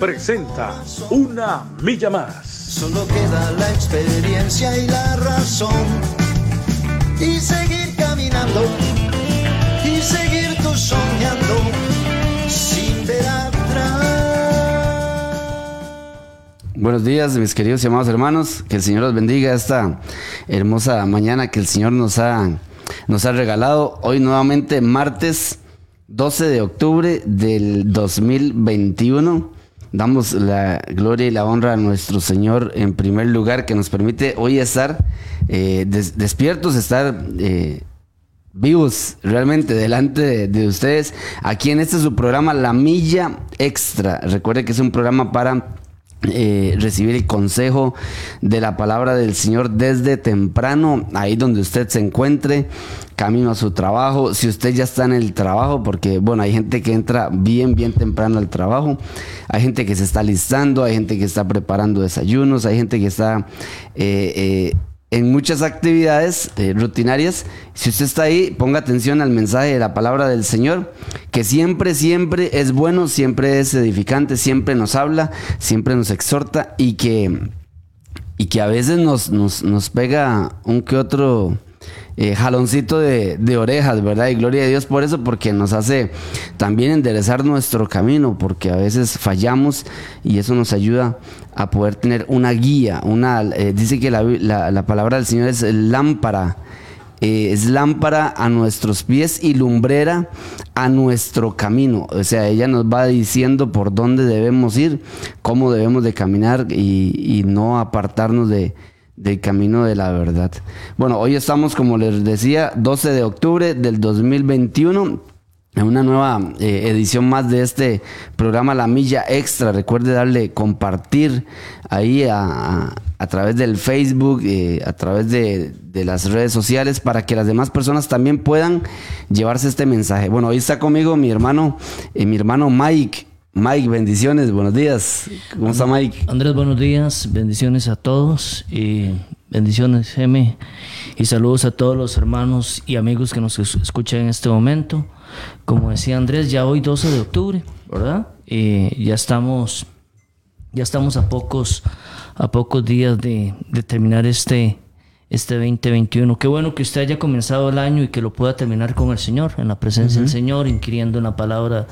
presenta Una Milla Más. Solo queda la experiencia y la razón. Y seguir caminando, y seguir tú soñando, sin ver atrás. Buenos días, mis queridos y amados hermanos. Que el Señor los bendiga esta hermosa mañana que el Señor nos ha, nos ha regalado. Hoy nuevamente, martes 12 de octubre del 2021. Damos la gloria y la honra a nuestro Señor en primer lugar que nos permite hoy estar eh, des- despiertos, estar eh, vivos realmente delante de, de ustedes. Aquí en este su programa La Milla Extra. Recuerde que es un programa para eh, recibir el consejo de la palabra del Señor desde temprano, ahí donde usted se encuentre, camino a su trabajo, si usted ya está en el trabajo, porque bueno, hay gente que entra bien, bien temprano al trabajo, hay gente que se está listando, hay gente que está preparando desayunos, hay gente que está... eh, eh, en muchas actividades eh, rutinarias. Si usted está ahí, ponga atención al mensaje de la palabra del Señor, que siempre, siempre es bueno, siempre es edificante, siempre nos habla, siempre nos exhorta y que, y que a veces nos, nos, nos pega un que otro eh, jaloncito de, de orejas, ¿verdad? Y gloria a Dios por eso, porque nos hace también enderezar nuestro camino, porque a veces fallamos y eso nos ayuda a poder tener una guía, una, eh, dice que la, la- la palabra del Señor es lámpara, eh, es lámpara a nuestros pies y lumbrera a nuestro camino. O sea, ella nos va diciendo por dónde debemos ir, cómo debemos de caminar y no apartarnos de, del camino de la verdad. Bueno, hoy estamos, como les decía, 12 de octubre del 2021 en una nueva eh, edición más de este programa La Milla Extra. Recuerde darle compartir ahí a, través del Facebook, eh, a través de, de las redes sociales, para que las demás personas también puedan llevarse este mensaje. Bueno, hoy está conmigo mi hermano, eh, mi hermano Mike. Mike, bendiciones, buenos días. ¿Cómo está Mike? Andrés, buenos días, bendiciones a todos y bendiciones, Geme, y saludos a todos los hermanos y amigos que nos es- escuchan en este momento. Como decía Andrés, ya hoy 12 de octubre, ¿verdad? Eh, ya estamos, ya estamos a pocos, a pocos días de, de terminar este, este 2021. Qué bueno que usted haya comenzado el año y que lo pueda terminar con el Señor, en la presencia del Señor, inquiriendo en la palabra,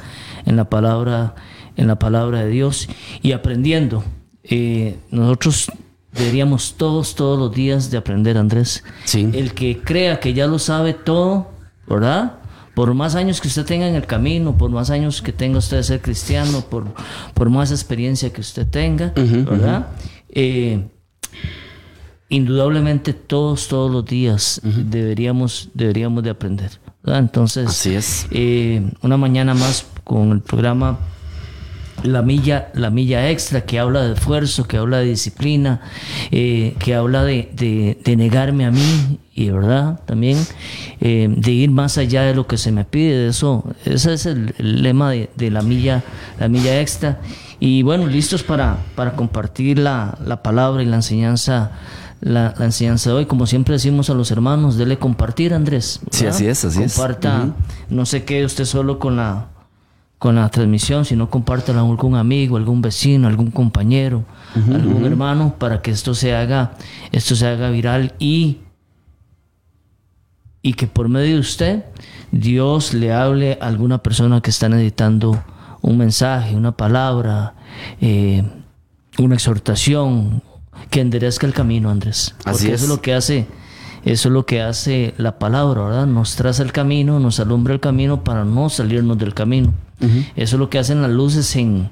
en la palabra, en la palabra de Dios y aprendiendo. Eh, nosotros deberíamos todos, todos los días de aprender, Andrés. Sí. El que crea que ya lo sabe todo, ¿verdad? Por más años que usted tenga en el camino, por más años que tenga usted de ser cristiano, por, por más experiencia que usted tenga, ¿verdad? Eh, indudablemente todos, todos los días deberíamos, deberíamos de aprender. ¿verdad? Entonces, Así es. eh, una mañana más con el programa la milla, la milla extra, que habla de esfuerzo, que habla de disciplina, eh, que habla de, de- de negarme a mí, y verdad, también, eh, de ir más allá de lo que se me pide, de eso, ese es el, el lema de, de la milla, la milla extra. Y bueno, listos para, para compartir la, la palabra y la enseñanza, la, la enseñanza de hoy. Como siempre decimos a los hermanos, dele compartir, Andrés. Sí, ¿verdad? así es, así es. Comparta, no se quede usted solo con la con la transmisión, sino compártela con algún amigo, algún vecino, algún compañero, algún hermano, para que esto se haga, esto se haga viral y, y que por medio de usted Dios le hable a alguna persona que está necesitando un mensaje, una palabra, eh, una exhortación, que enderezca el camino, Andrés. Porque Así eso es. es lo que hace eso es lo que hace la palabra, ¿verdad? Nos traza el camino, nos alumbra el camino para no salirnos del camino. Eso es lo que hacen las luces en,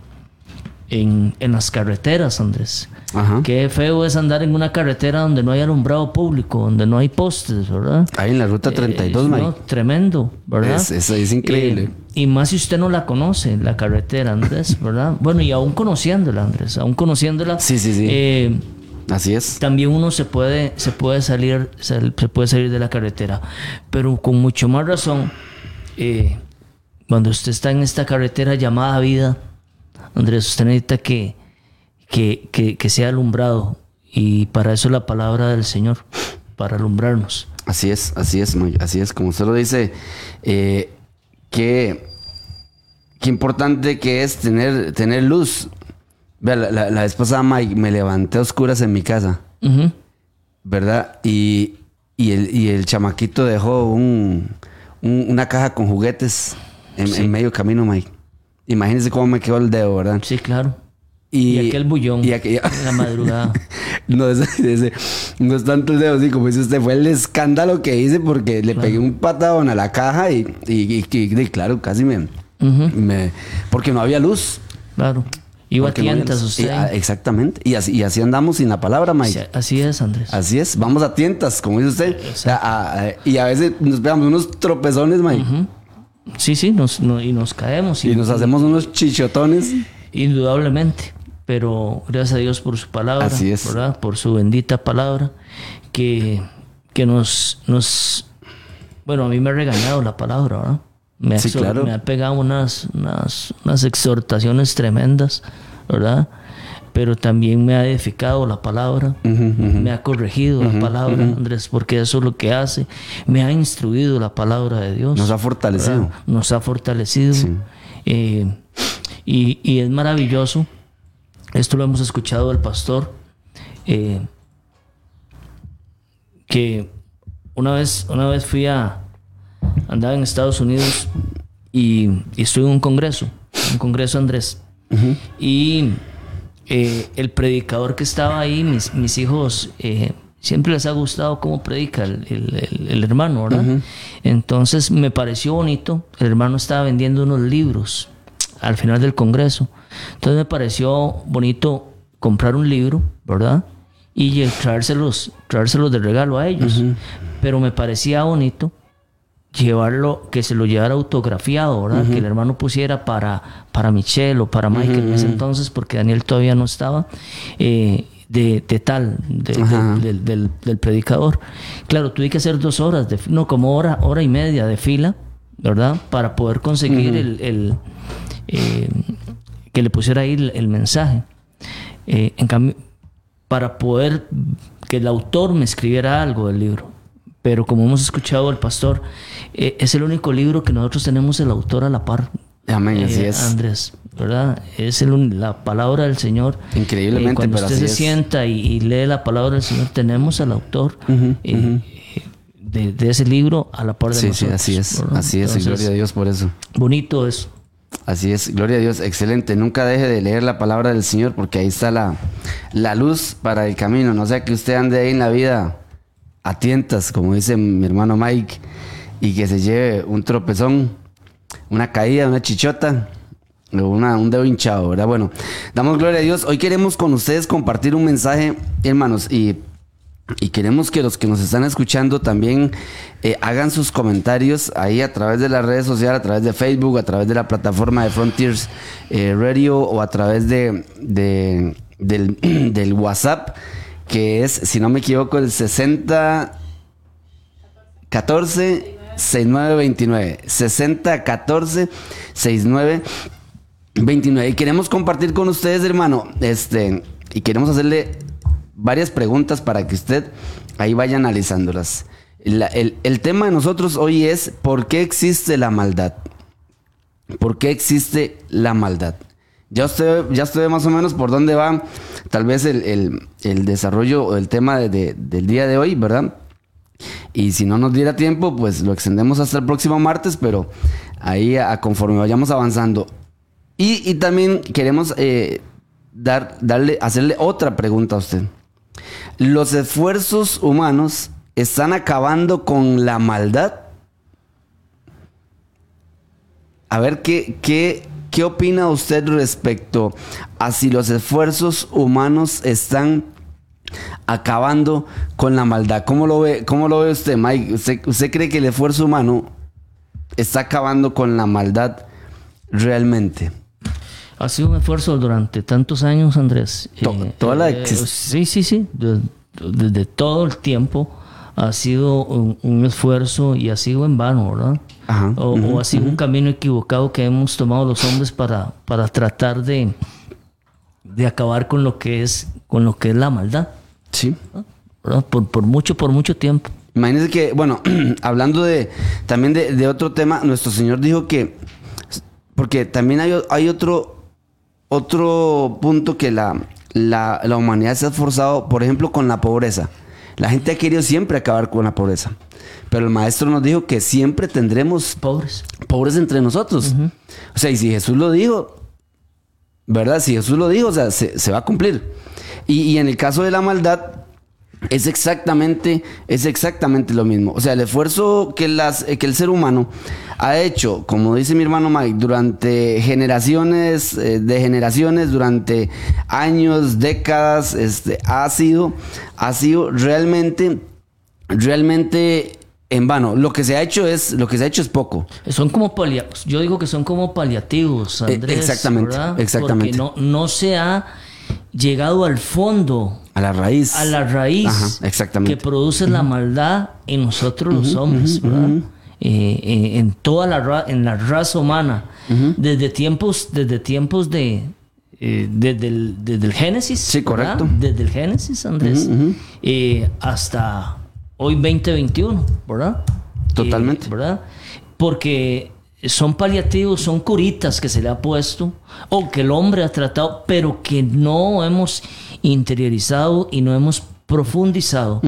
en, en las carreteras, Andrés. Ajá. Qué feo es andar en una carretera donde no hay alumbrado público, donde no hay postes, ¿verdad? Ahí en la ruta 32, Eh, no, tremendo, ¿verdad? Es- es- es increíble. Eh, y más si usted no la conoce, la carretera, Andrés, ¿verdad? Bueno, y aún conociéndola, Andrés, aún conociéndola. Sí, sí, sí. eh, Así es. también uno se puede, se puede salir, sal- se puede salir de la carretera. Pero con mucho más razón, eh, cuando usted está en esta carretera llamada vida, Andrés, usted necesita que, que, que, que sea alumbrado. Y para eso la palabra del Señor, para alumbrarnos. Así es, así es, así es. Como usted lo dice, eh, que qué importante que es tener, tener luz. Vea, la, la, la vez pasada, Mike, me levanté a oscuras en mi casa. ¿verdad? Y, y, el, y el chamaquito dejó un, un- una caja con juguetes en, en medio camino, Mike. Imagínense cómo me quedó el dedo, ¿verdad? Sí, claro. Y, aquel bullón y aquella- la madrugada. No es, es- no es tanto el dedo, sí, como dice usted, fue el escándalo que hice porque le pegué un patadón a la caja y, y- claro, casi me, me- Porque no había luz. Claro. No tientas luz. usted. Y, ah, exactamente. Y así, y así andamos sin la palabra, Mike. así es, Andrés. Así es, vamos a tientas, como dice usted. O sea, a- a- y a veces nos pegamos unos tropezones, Mike. Sí, sí, nos, no- y nos caemos. Y nos hacemos unos chichotones. Indudablemente. Pero gracias a Dios por su palabra, Así es. ¿verdad? Por su bendita palabra, que, que nos, nos... Bueno, a mí me ha regañado la palabra, ¿verdad? Me ha, Sí, exhor- claro. me ha pegado unas, unas, unas exhortaciones tremendas, ¿verdad? Pero también me ha edificado la palabra, me ha corregido la palabra, Andrés, porque eso es lo que hace. Me ha instruido la palabra de Dios. Nos ha fortalecido. ¿verdad? Nos ha fortalecido. Eh, y, y es maravilloso. Esto lo hemos escuchado del pastor. eh, que una vez, una vez fui a. Andaba en Estados Unidos y, y estuve en un congreso. Un congreso Andrés. Y eh, el predicador que estaba ahí, mis, mis hijos. eh, Siempre les ha gustado cómo predica el, el- el- el hermano, ¿verdad? Entonces me pareció bonito. El hermano estaba vendiendo unos libros al final del congreso. Entonces me pareció bonito comprar un libro, ¿verdad? Y traérselos, traérselos de regalo a ellos. Pero me parecía bonito llevarlo, que se lo llevara autografiado, ¿verdad? Que el hermano pusiera para, para Michelle o para Michael en ese entonces, porque Daniel todavía no estaba, eh, de, de tal, de- de- Ajá. del, del- del predicador. Claro, tuve que hacer dos horas, de, no, como hora, hora y media de fila, ¿verdad? Para poder conseguir el, el, eh, que le pusiera ahí el, el mensaje. Eh, en cambio, para poder que el autor me escribiera algo del libro. Pero como hemos escuchado el pastor, eh, es el único libro que nosotros tenemos el autor a la par. Amén, así Eh, es. Andrés, ¿verdad? Es el la palabra del Señor. Increíblemente, Eh, cuando pero usted así se es. sienta y, y lee la palabra del Señor, tenemos al autor eh, de, de ese libro a la par de Sí, sí, nosotros. así es. ¿verdad? Así es, y gloria a Dios por eso. Bonito eso. Así es, gloria a Dios, excelente. Nunca deje de leer la palabra del Señor porque ahí está la, la luz para el camino. No sea que usted ande ahí en la vida a tientas, como dice mi hermano Mike, y que se lleve un tropezón, una caída, una chichota. Una, un dedo hinchado. Bueno, damos gloria a Dios. Hoy queremos con ustedes compartir un mensaje, hermanos, y queremos que los que nos están escuchando también eh, hagan sus comentarios ahí a través de las redes sociales, a través de Facebook, a través de la plataforma de Frontiers eh, Radio o a través de, de- del, del WhatsApp, que es, si no me equivoco, el 60 14 6929 60 14 69 29 y queremos compartir con ustedes hermano este y queremos hacerle varias preguntas para que usted ahí vaya analizándolas La- el, el tema de nosotros hoy es ¿por qué existe la maldad? ¿por qué existe la maldad? Ya usted, ya usted ve más o menos por dónde va tal vez el, el- desarrollo o el tema de- de- del día de hoy, ¿verdad? Y si no nos diera tiempo, pues lo extendemos hasta el próximo martes, pero ahí a, conforme vayamos avanzando. Y, y también queremos eh, dar, darle, hacerle otra pregunta a usted. ¿Los esfuerzos humanos están acabando con la maldad? A ver qué, qué, ¿qué opina usted respecto a si los esfuerzos humanos están acabando con la maldad? ¿Cómo lo ve, cómo lo ve usted, Mike? ¿Usted, usted cree que el esfuerzo humano está acabando con la maldad realmente? Ha sido un esfuerzo durante tantos años, Andrés. To- Eh, toda la eh, sí, sí, sí. de- Desde todo el tiempo ha sido un, un esfuerzo y ha sido en vano, ¿verdad? Ajá, O, o ha sido un camino equivocado que hemos tomado los hombres para, para tratar de, de acabar con lo que es con lo que es la maldad, Sí. ¿verdad? Por, por mucho, por mucho tiempo. Imagínense que, bueno, hablando de también de, de otro tema, nuestro Señor dijo que, porque también hay, hay otro, otro punto que la, la, la humanidad se ha esforzado, por ejemplo, con la pobreza. La gente ha querido siempre acabar con la pobreza, pero el Maestro nos dijo que siempre tendremos Pobres. pobres entre nosotros. O sea, y si Jesús lo dijo, ¿verdad? Si Jesús lo dijo, o sea, se, se va a cumplir. Y, y en el caso de la maldad, es exactamente, es exactamente lo mismo. O sea, el esfuerzo que, las, eh, que el ser humano ha hecho, como dice mi hermano Mike, durante generaciones, eh, de generaciones, durante años, décadas, este, ha sido, ha sido realmente, realmente en vano. Lo que se ha hecho es, lo que se ha hecho es poco. Son como palia yo digo que son como paliativos, Eh, Andrés. exactamente, ¿verdad? exactamente. Porque no, no se ha llegado al fondo, A la raíz. a la raíz Ajá, exactamente. que produce la maldad en nosotros los hombres, ¿verdad? Eh, eh, en toda la ra- en la raza humana, desde tiempos, desde tiempos de eh, desde, el, desde el Génesis, Sí, ¿verdad? correcto. Desde el Génesis, Andrés, eh, hasta hoy 2021, ¿verdad? Totalmente. Eh, ¿Verdad? Porque son paliativos, son curitas que se le ha puesto o que el hombre ha tratado, pero que no hemos interiorizado y no hemos profundizado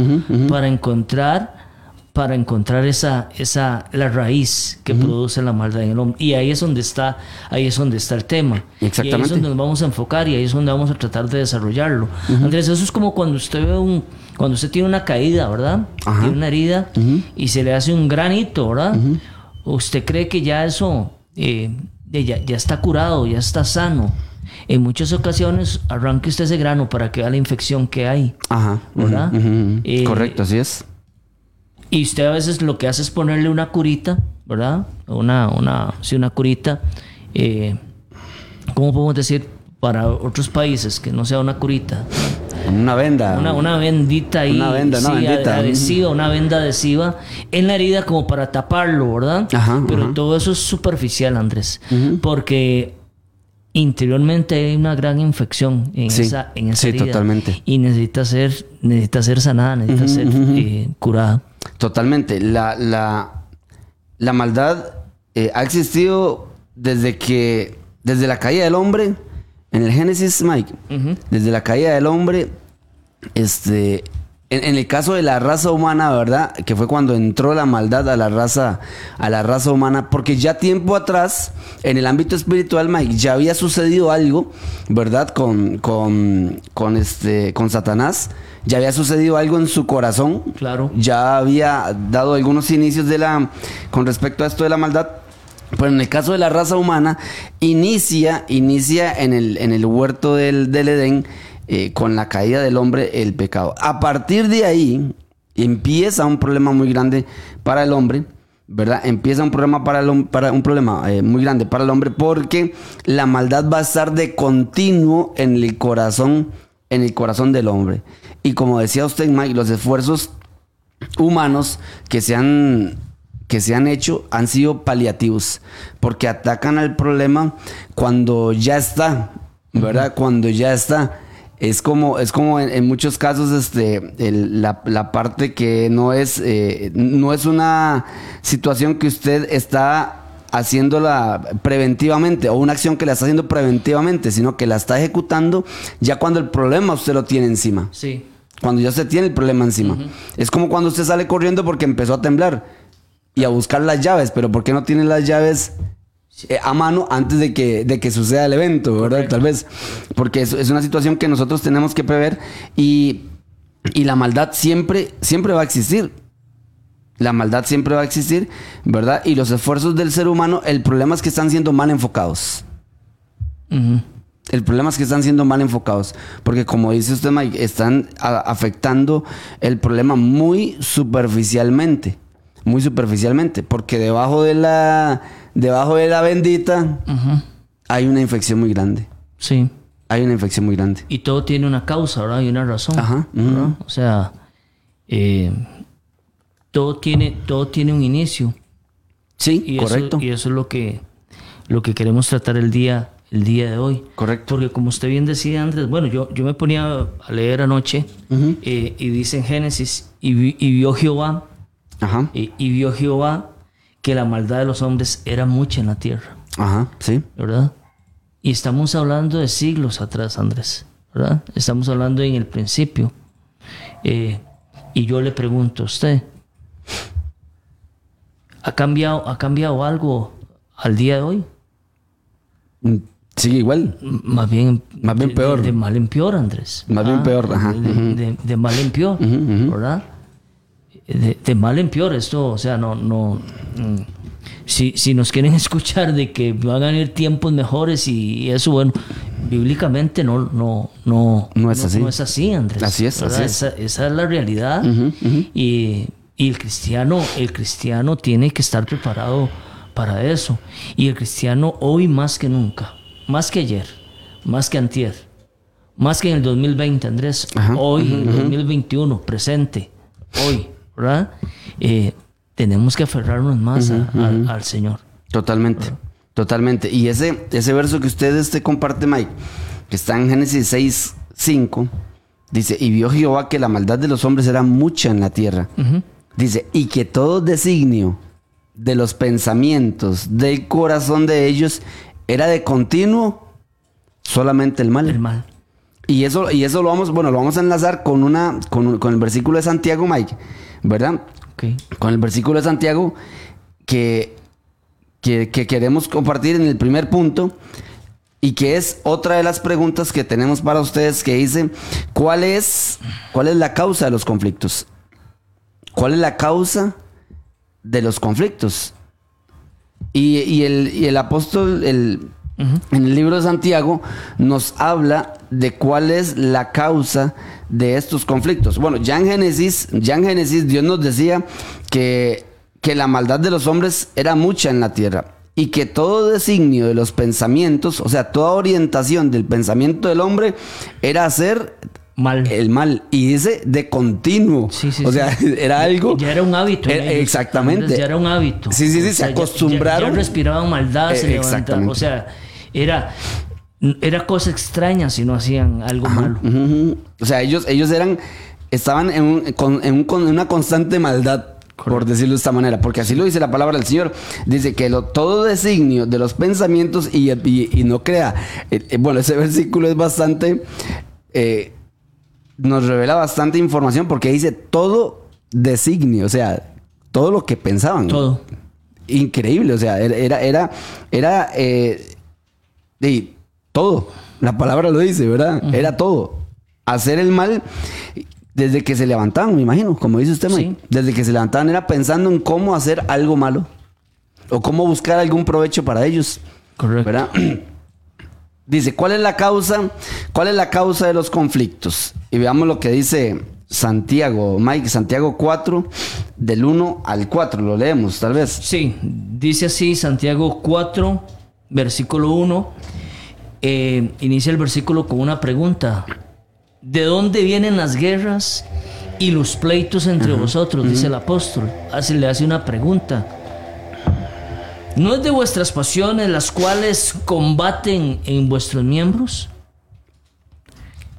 para encontrar para encontrar esa esa la raíz que produce la maldad en el hombre. Y ahí es donde está ahí es donde está el tema. Y ahí es Exactamente. donde nos vamos a enfocar y ahí es donde vamos a tratar de desarrollarlo. Andrés eso es como cuando usted ve un cuando usted tiene una caída verdad Ajá. tiene una herida y se le hace un granito verdad usted cree que ya eso eh, ya, ya está curado ya está sano en muchas ocasiones arranque usted ese grano para que vea la infección que hay Ajá. ¿verdad? Eh, Correcto, así es. y usted a veces lo que hace es ponerle una curita, ¿verdad? Una, una, sí, una curita. Eh, ¿Cómo podemos decir para otros países que no sea una curita? Una venda. Una, una bendita ahí. Una venda, una sí, bendita. ad- adhesiva, una venda adhesiva en la herida como para taparlo, ¿verdad? Ajá, Pero ajá. todo eso es superficial, Andrés. Porque interiormente hay una gran infección en Sí, esa, en esa sí, herida. totalmente. Y necesita ser, necesita ser sanada, necesita ser eh, curada. Totalmente. La, la, la maldad eh, ha existido desde que, desde la caída del hombre, en el Génesis, Mike, desde la caída del hombre, este, en, en el caso de la raza humana, ¿verdad? Que fue cuando entró la maldad a la raza, a la raza humana, porque ya tiempo atrás, en el ámbito espiritual, Mike, ya había sucedido algo, ¿verdad? Con, con, con este, con Satanás, ya había sucedido algo en su corazón, Claro. ya había dado algunos inicios de la con respecto a esto de la maldad. Pero en el caso de la raza humana, inicia, inicia en el, en el huerto del, del Edén eh, con la caída del hombre el pecado. A partir de ahí empieza un problema muy grande para el hombre, ¿verdad? Empieza un problema para el para un problema eh, muy grande para el hombre porque la maldad va a estar de continuo en el corazón, en el corazón del hombre. Y como decía usted, Mike, los esfuerzos humanos que se han que se han hecho han sido paliativos porque atacan al problema cuando ya está verdad cuando ya está es como es como en, en muchos casos este el- la, la parte que no es eh, no es una situación que usted está haciéndola preventivamente o una acción que la está haciendo preventivamente sino que la está ejecutando ya cuando el problema usted lo tiene encima Sí. cuando ya usted tiene el problema encima. Es como cuando usted sale corriendo porque empezó a temblar y a buscar las llaves, pero ¿por qué no tiene las llaves a mano antes de que, de que suceda el evento, verdad? Tal vez. Porque es, es una situación que nosotros tenemos que prever y, y la maldad siempre, siempre va a existir. La maldad siempre va a existir, ¿verdad? Y los esfuerzos del ser humano, el problema es que están siendo mal enfocados. El problema es que están siendo mal enfocados, porque como dice usted, Mike, están afectando el problema muy superficialmente, muy superficialmente, porque debajo de la, debajo de la bendita hay una infección muy grande, Sí. hay una infección muy grande. Y todo tiene una causa, ¿verdad? Y una razón. Ajá, ujú. O sea, eh, todo, tiene, todo tiene un inicio. Sí, Y correcto. Eso, y eso es lo que, lo que queremos tratar el día, el día de hoy. Correcto. Porque como usted bien decía antes, bueno, yo, yo me ponía a leer anoche eh, y dice en Génesis, y, vi- y vio Jehová, Ajá, y, y vio Jehová que la maldad de los hombres era mucha en la tierra, ajá, sí, ¿verdad? Y estamos hablando de siglos atrás, Andrés, ¿verdad? Estamos hablando en el principio. Eh, y yo le pregunto a usted, ¿ha cambiado, ¿ha cambiado algo al día de hoy? Mm, sigue igual. Más bien, Más bien de- peor. De, de mal en peor, Andrés. Más bien peor, ajá. De mal en peor, ¿verdad? De, de mal en peor, esto, o sea, no, no. mm, Si, si nos quieren escuchar de que van a venir tiempos mejores y, eso, bueno, bíblicamente no, no, no, No es así. No es así, Andrés. Así es, así es. Esa, esa es la realidad. Y, y el cristiano, el cristiano tiene que estar preparado para eso. Y el cristiano hoy más que nunca, más que ayer, más que antier, más que en el 2020, Andrés, Ajá, hoy, en el 2021, presente, hoy, ¿verdad? Eh, tenemos que aferrarnos más a- al- al Señor. Totalmente, totalmente. Y ese, ese verso que usted este comparte, Mike, que está en Génesis 6, 5, dice, y vio Jehová que la maldad de los hombres era mucha en la tierra. Dice, y que todo designio de los pensamientos del corazón de ellos era de continuo solamente el mal. El mal. Y eso, y eso lo vamos, bueno, lo vamos a enlazar con una, con, con el versículo de Santiago, Mike, ¿verdad? Con el versículo de Santiago que, que, que queremos compartir en el primer punto y que es otra de las preguntas que tenemos para ustedes que dice, ¿cuál es, cuál es la causa de los conflictos? ¿Cuál es la causa de los conflictos? Y, y el, y el apóstol, el, en el libro de Santiago, nos habla de cuál es la causa de estos conflictos. Bueno, ya en Génesis, ya en Génesis Dios nos decía que, que la maldad de los hombres era mucha en la tierra y que todo designio de los pensamientos, o sea, toda orientación del pensamiento del hombre era hacer Mal. el mal. Y dice de continuo. Sí, sí, o sí. sea, era algo. Ya era un hábito. Era- ellos, exactamente. Ya era un hábito. Sí, sí, sí, O se sea, acostumbraron. Ya, ya respiraban maldad, Eh, se levantaban. exactamente. O sea, era, era cosa extraña si no hacían algo malo. O sea, ellos, ellos eran, estaban en, un- con- en un- con una constante maldad, por decirlo de esta manera, porque así lo dice la palabra del Señor. Dice que lo, todo designio de los pensamientos y, y- y no crea. eh, eh, bueno, ese versículo es bastante, eh, nos revela bastante información porque dice todo designio, o sea, todo lo que pensaban. Todo. Increíble, o sea, era, era, era, era, eh, de todo. La palabra lo dice, ¿verdad? Era todo. Hacer el mal desde que se levantaban, me imagino, como dice usted, Mike. Sí. Desde que se levantaban era pensando en cómo hacer algo malo. O cómo buscar algún provecho para ellos. Correcto. ¿Verdad? Dice, ¿cuál es la causa? ¿Cuál es la causa de los conflictos? Y veamos lo que dice Santiago, Mike, Santiago 4, del 1 al 4. Lo leemos, tal vez. Sí, dice así Santiago 4, versículo 1. eh, inicia el versículo con una pregunta. ¿De dónde vienen las guerras y los pleitos entre vosotros? Dice el apóstol. Hace, le hace una pregunta. ¿No es de vuestras pasiones las cuales combaten en vuestros miembros?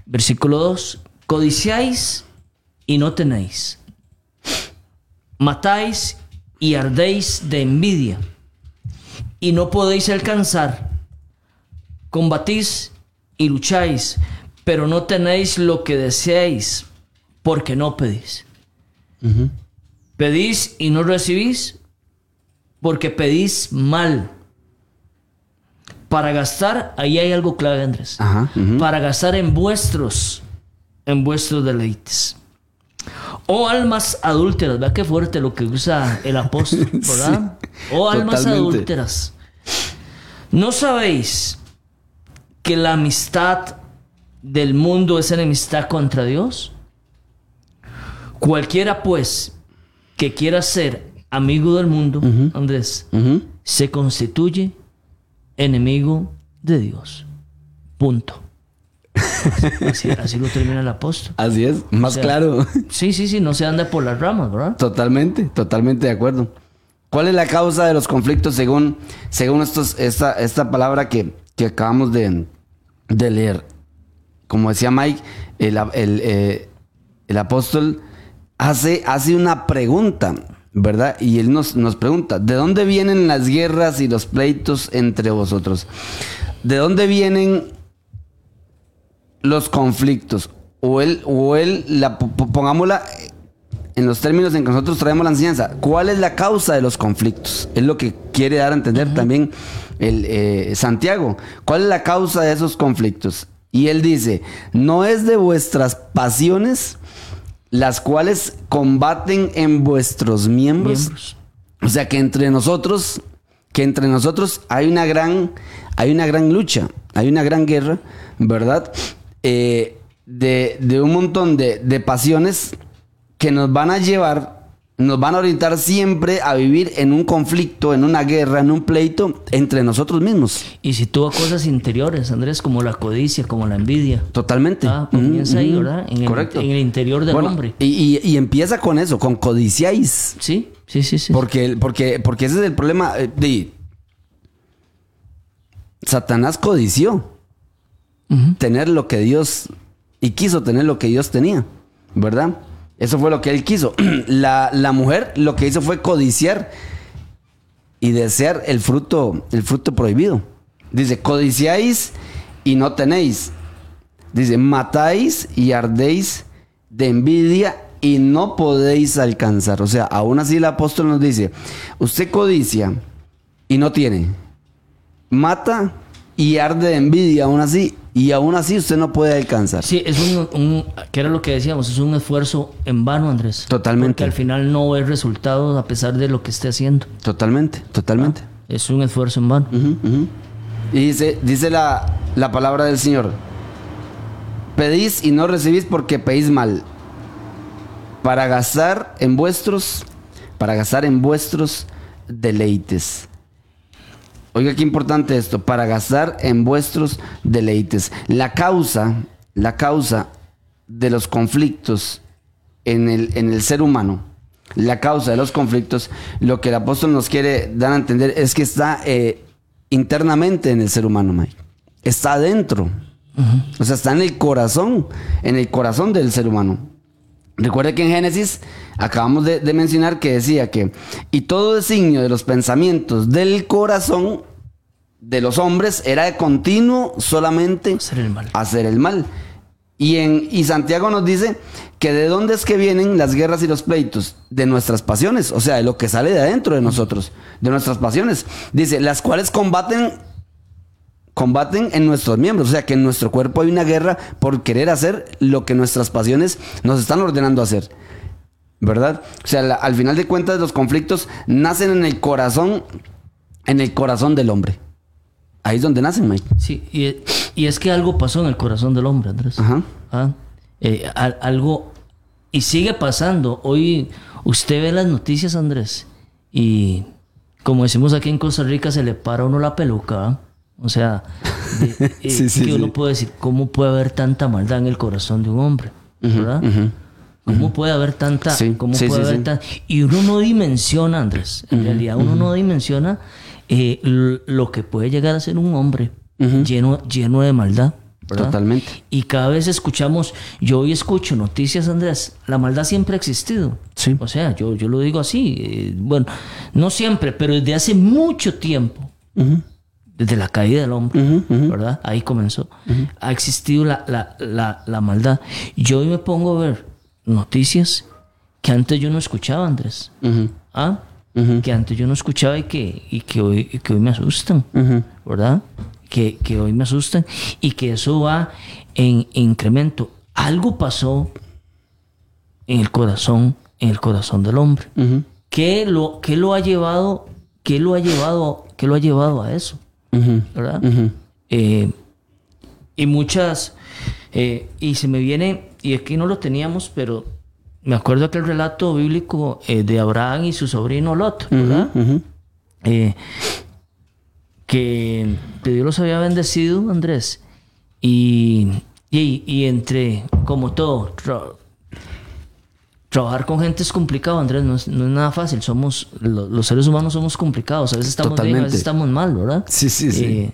Versículo 2. Codiciáis y no tenéis. Matáis y ardéis de envidia y no podéis alcanzar. Combatís y lucháis, pero no tenéis lo que deseáis porque no pedís. Pedís y no recibís porque pedís mal. Para gastar, ahí hay algo clave, Andrés. Ajá. Para gastar en vuestros, en vuestros deleites. Oh almas adúlteras, vea qué fuerte lo que usa el apóstol, ¿verdad? Oh almas totalmente. adúlteras. ¿No sabéis que la amistad del mundo es enemistad contra Dios? Cualquiera pues que quiera ser amigo del mundo, Andrés, se constituye enemigo de Dios. Punto. Así, así lo termina el apóstol. Así es, más O sea, claro. Sí, sí, sí, no se anda por las ramas, ¿verdad? Totalmente, totalmente de acuerdo. ¿Cuál es la causa de los conflictos según, según esta, esta palabra que, que acabamos de, de leer? Como decía Mike, el, el, eh, el apóstol hace, hace una pregunta, ¿verdad? Y él nos, nos pregunta, ¿de dónde vienen las guerras y los pleitos entre vosotros? ¿De dónde vienen los conflictos? O él, o la, po- po- pongámosla en los términos en que nosotros traemos la enseñanza, ¿cuál es la causa de los conflictos? Es lo que quiere dar a entender también el, eh, Santiago. ¿Cuál es la causa de esos conflictos? Y él dice, no es de vuestras pasiones las cuales combaten en vuestros miembros. Miembros. O sea que entre nosotros, que entre nosotros hay una gran, hay una gran lucha, hay una gran guerra, ¿verdad? Eh, de, de un montón de, de pasiones que nos van a llevar, nos van a orientar siempre a vivir en un conflicto, en una guerra, en un pleito entre nosotros mismos. Y si tuvo cosas interiores, Andrés, como la codicia, como la envidia. Totalmente. Ah, comienza ahí, Ujú, ¿verdad? En el- Correcto. en el interior del Bueno, hombre. Y, y- y empieza con eso, con codiciáis. Sí, sí, sí, sí. Porque, porque, porque ese es el problema. eh, de- Satanás codició tener lo que Dios y quiso tener lo que Dios tenía, ¿verdad? Eso fue lo que él quiso. La, la mujer lo que hizo fue codiciar y desear el fruto, el fruto prohibido. Dice, codiciáis y no tenéis. Dice, matáis y ardéis de envidia y no podéis alcanzar. O sea, aún así el apóstol nos dice, usted codicia y no tiene. Mata y arde de envidia aún así. Y aún así usted no puede alcanzar. Sí, es un, un- que era lo que decíamos, es un esfuerzo en vano, Andrés. Totalmente. Porque al final no ve resultados a pesar de lo que esté haciendo. Totalmente, totalmente. Es un esfuerzo en vano. Ujú. Y dice, dice la, la palabra del Señor. Pedís y no recibís porque pedís mal. Para gastar en vuestros, para gastar en vuestros deleites. Oiga, qué importante esto, para gastar en vuestros deleites. La causa, la causa de los conflictos en el, en el ser humano, la causa de los conflictos, lo que el apóstol nos quiere dar a entender es que está eh, internamente en el ser humano, Mike. Está adentro. O sea, está en el corazón, en el corazón del ser humano. Recuerde que en Génesis acabamos de, de mencionar que decía que, y todo designio de los pensamientos del corazón de los hombres era de continuo solamente Hacer el mal. hacer el mal. Y, en, y Santiago nos dice que de dónde es que vienen las guerras y los pleitos, de nuestras pasiones, o sea, de lo que sale de adentro de nosotros, de nuestras pasiones. Dice, las cuales combaten combaten en nuestros miembros, o sea que en nuestro cuerpo hay una guerra por querer hacer lo que nuestras pasiones nos están ordenando hacer. ¿Verdad? O sea, la- al final de cuentas los conflictos nacen en el corazón en el corazón del hombre. Ahí es donde nacen, Mike. Sí, y, y es que algo pasó en el corazón del hombre, Andrés. Ajá. Ah, eh, al- algo. Y sigue pasando. Hoy usted ve las noticias, Andrés, y como decimos aquí en Costa Rica, se le para uno la peluca. O sea, de- eh, Sí, sí, que uno sí. puede decir, ¿cómo puede haber tanta maldad en el corazón de un hombre? ¿Verdad? ¿Cómo puede haber tanta... Sí, cómo sí, puede haber tan- Y uno no dimensiona, Andrés. En realidad uno no dimensiona eh, lo que puede llegar a ser un hombre lleno, lleno de maldad. ¿verdad? Totalmente. Y cada vez escuchamos, yo hoy escucho noticias, Andrés, la maldad siempre ha existido. Sí. O sea, yo, yo lo digo así, eh, bueno, no siempre, pero desde hace mucho tiempo, desde la caída del hombre, ¿verdad? Ahí comenzó. Ha existido la, la, la, la maldad. Yo hoy me pongo a ver noticias que antes yo no escuchaba, Andrés. ¿Ah? Que antes yo no escuchaba y que, y que, hoy, y que hoy me asustan, ¿verdad? Que, que hoy me asustan y que eso va en incremento. Algo pasó en el corazón, en el corazón del hombre. ¿Qué lo, qué lo ha llevado, qué lo ha llevado, qué lo ha llevado a eso? ¿Verdad? Eh, y muchas, eh, y se me viene, y aquí no lo teníamos, pero me acuerdo aquel relato bíblico eh, de Abraham y su sobrino Lot, ¿verdad? Que, Dios los había bendecido, Andrés, y, y, y entre, como todo, trabajar con gente es complicado, Andrés, no es, no es nada fácil. Somos, lo- los seres humanos somos complicados. A veces estamos bien, a Totalmente. veces estamos mal, ¿verdad? Sí, sí, sí. Eh,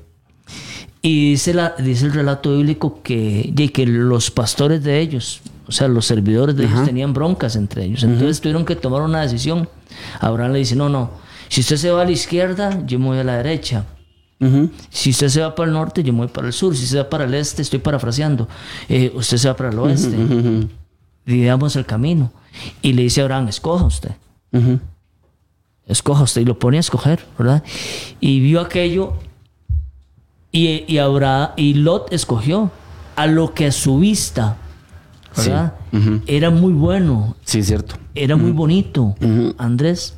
y dice, la, dice el relato bíblico que, y que los pastores de ellos, o sea, los servidores de ellos tenían broncas entre ellos. Entonces tuvieron que tomar una decisión. Abraham le dice, no, no, si usted se va a la izquierda, yo me voy a la derecha. Si usted se va para el norte, yo me voy para el sur. Si se va para el este, estoy parafraseando. eh, usted se va para el oeste. Dividamos el camino. Y le dice a Abraham, escoja usted. Ujú. Escoja usted. Y lo pone a escoger, ¿verdad? Y vio aquello. Y, y, Abraham, y Lot escogió a lo que a su vista, ¿verdad? Era muy bueno. Sí, cierto. Era muy bonito, Andrés.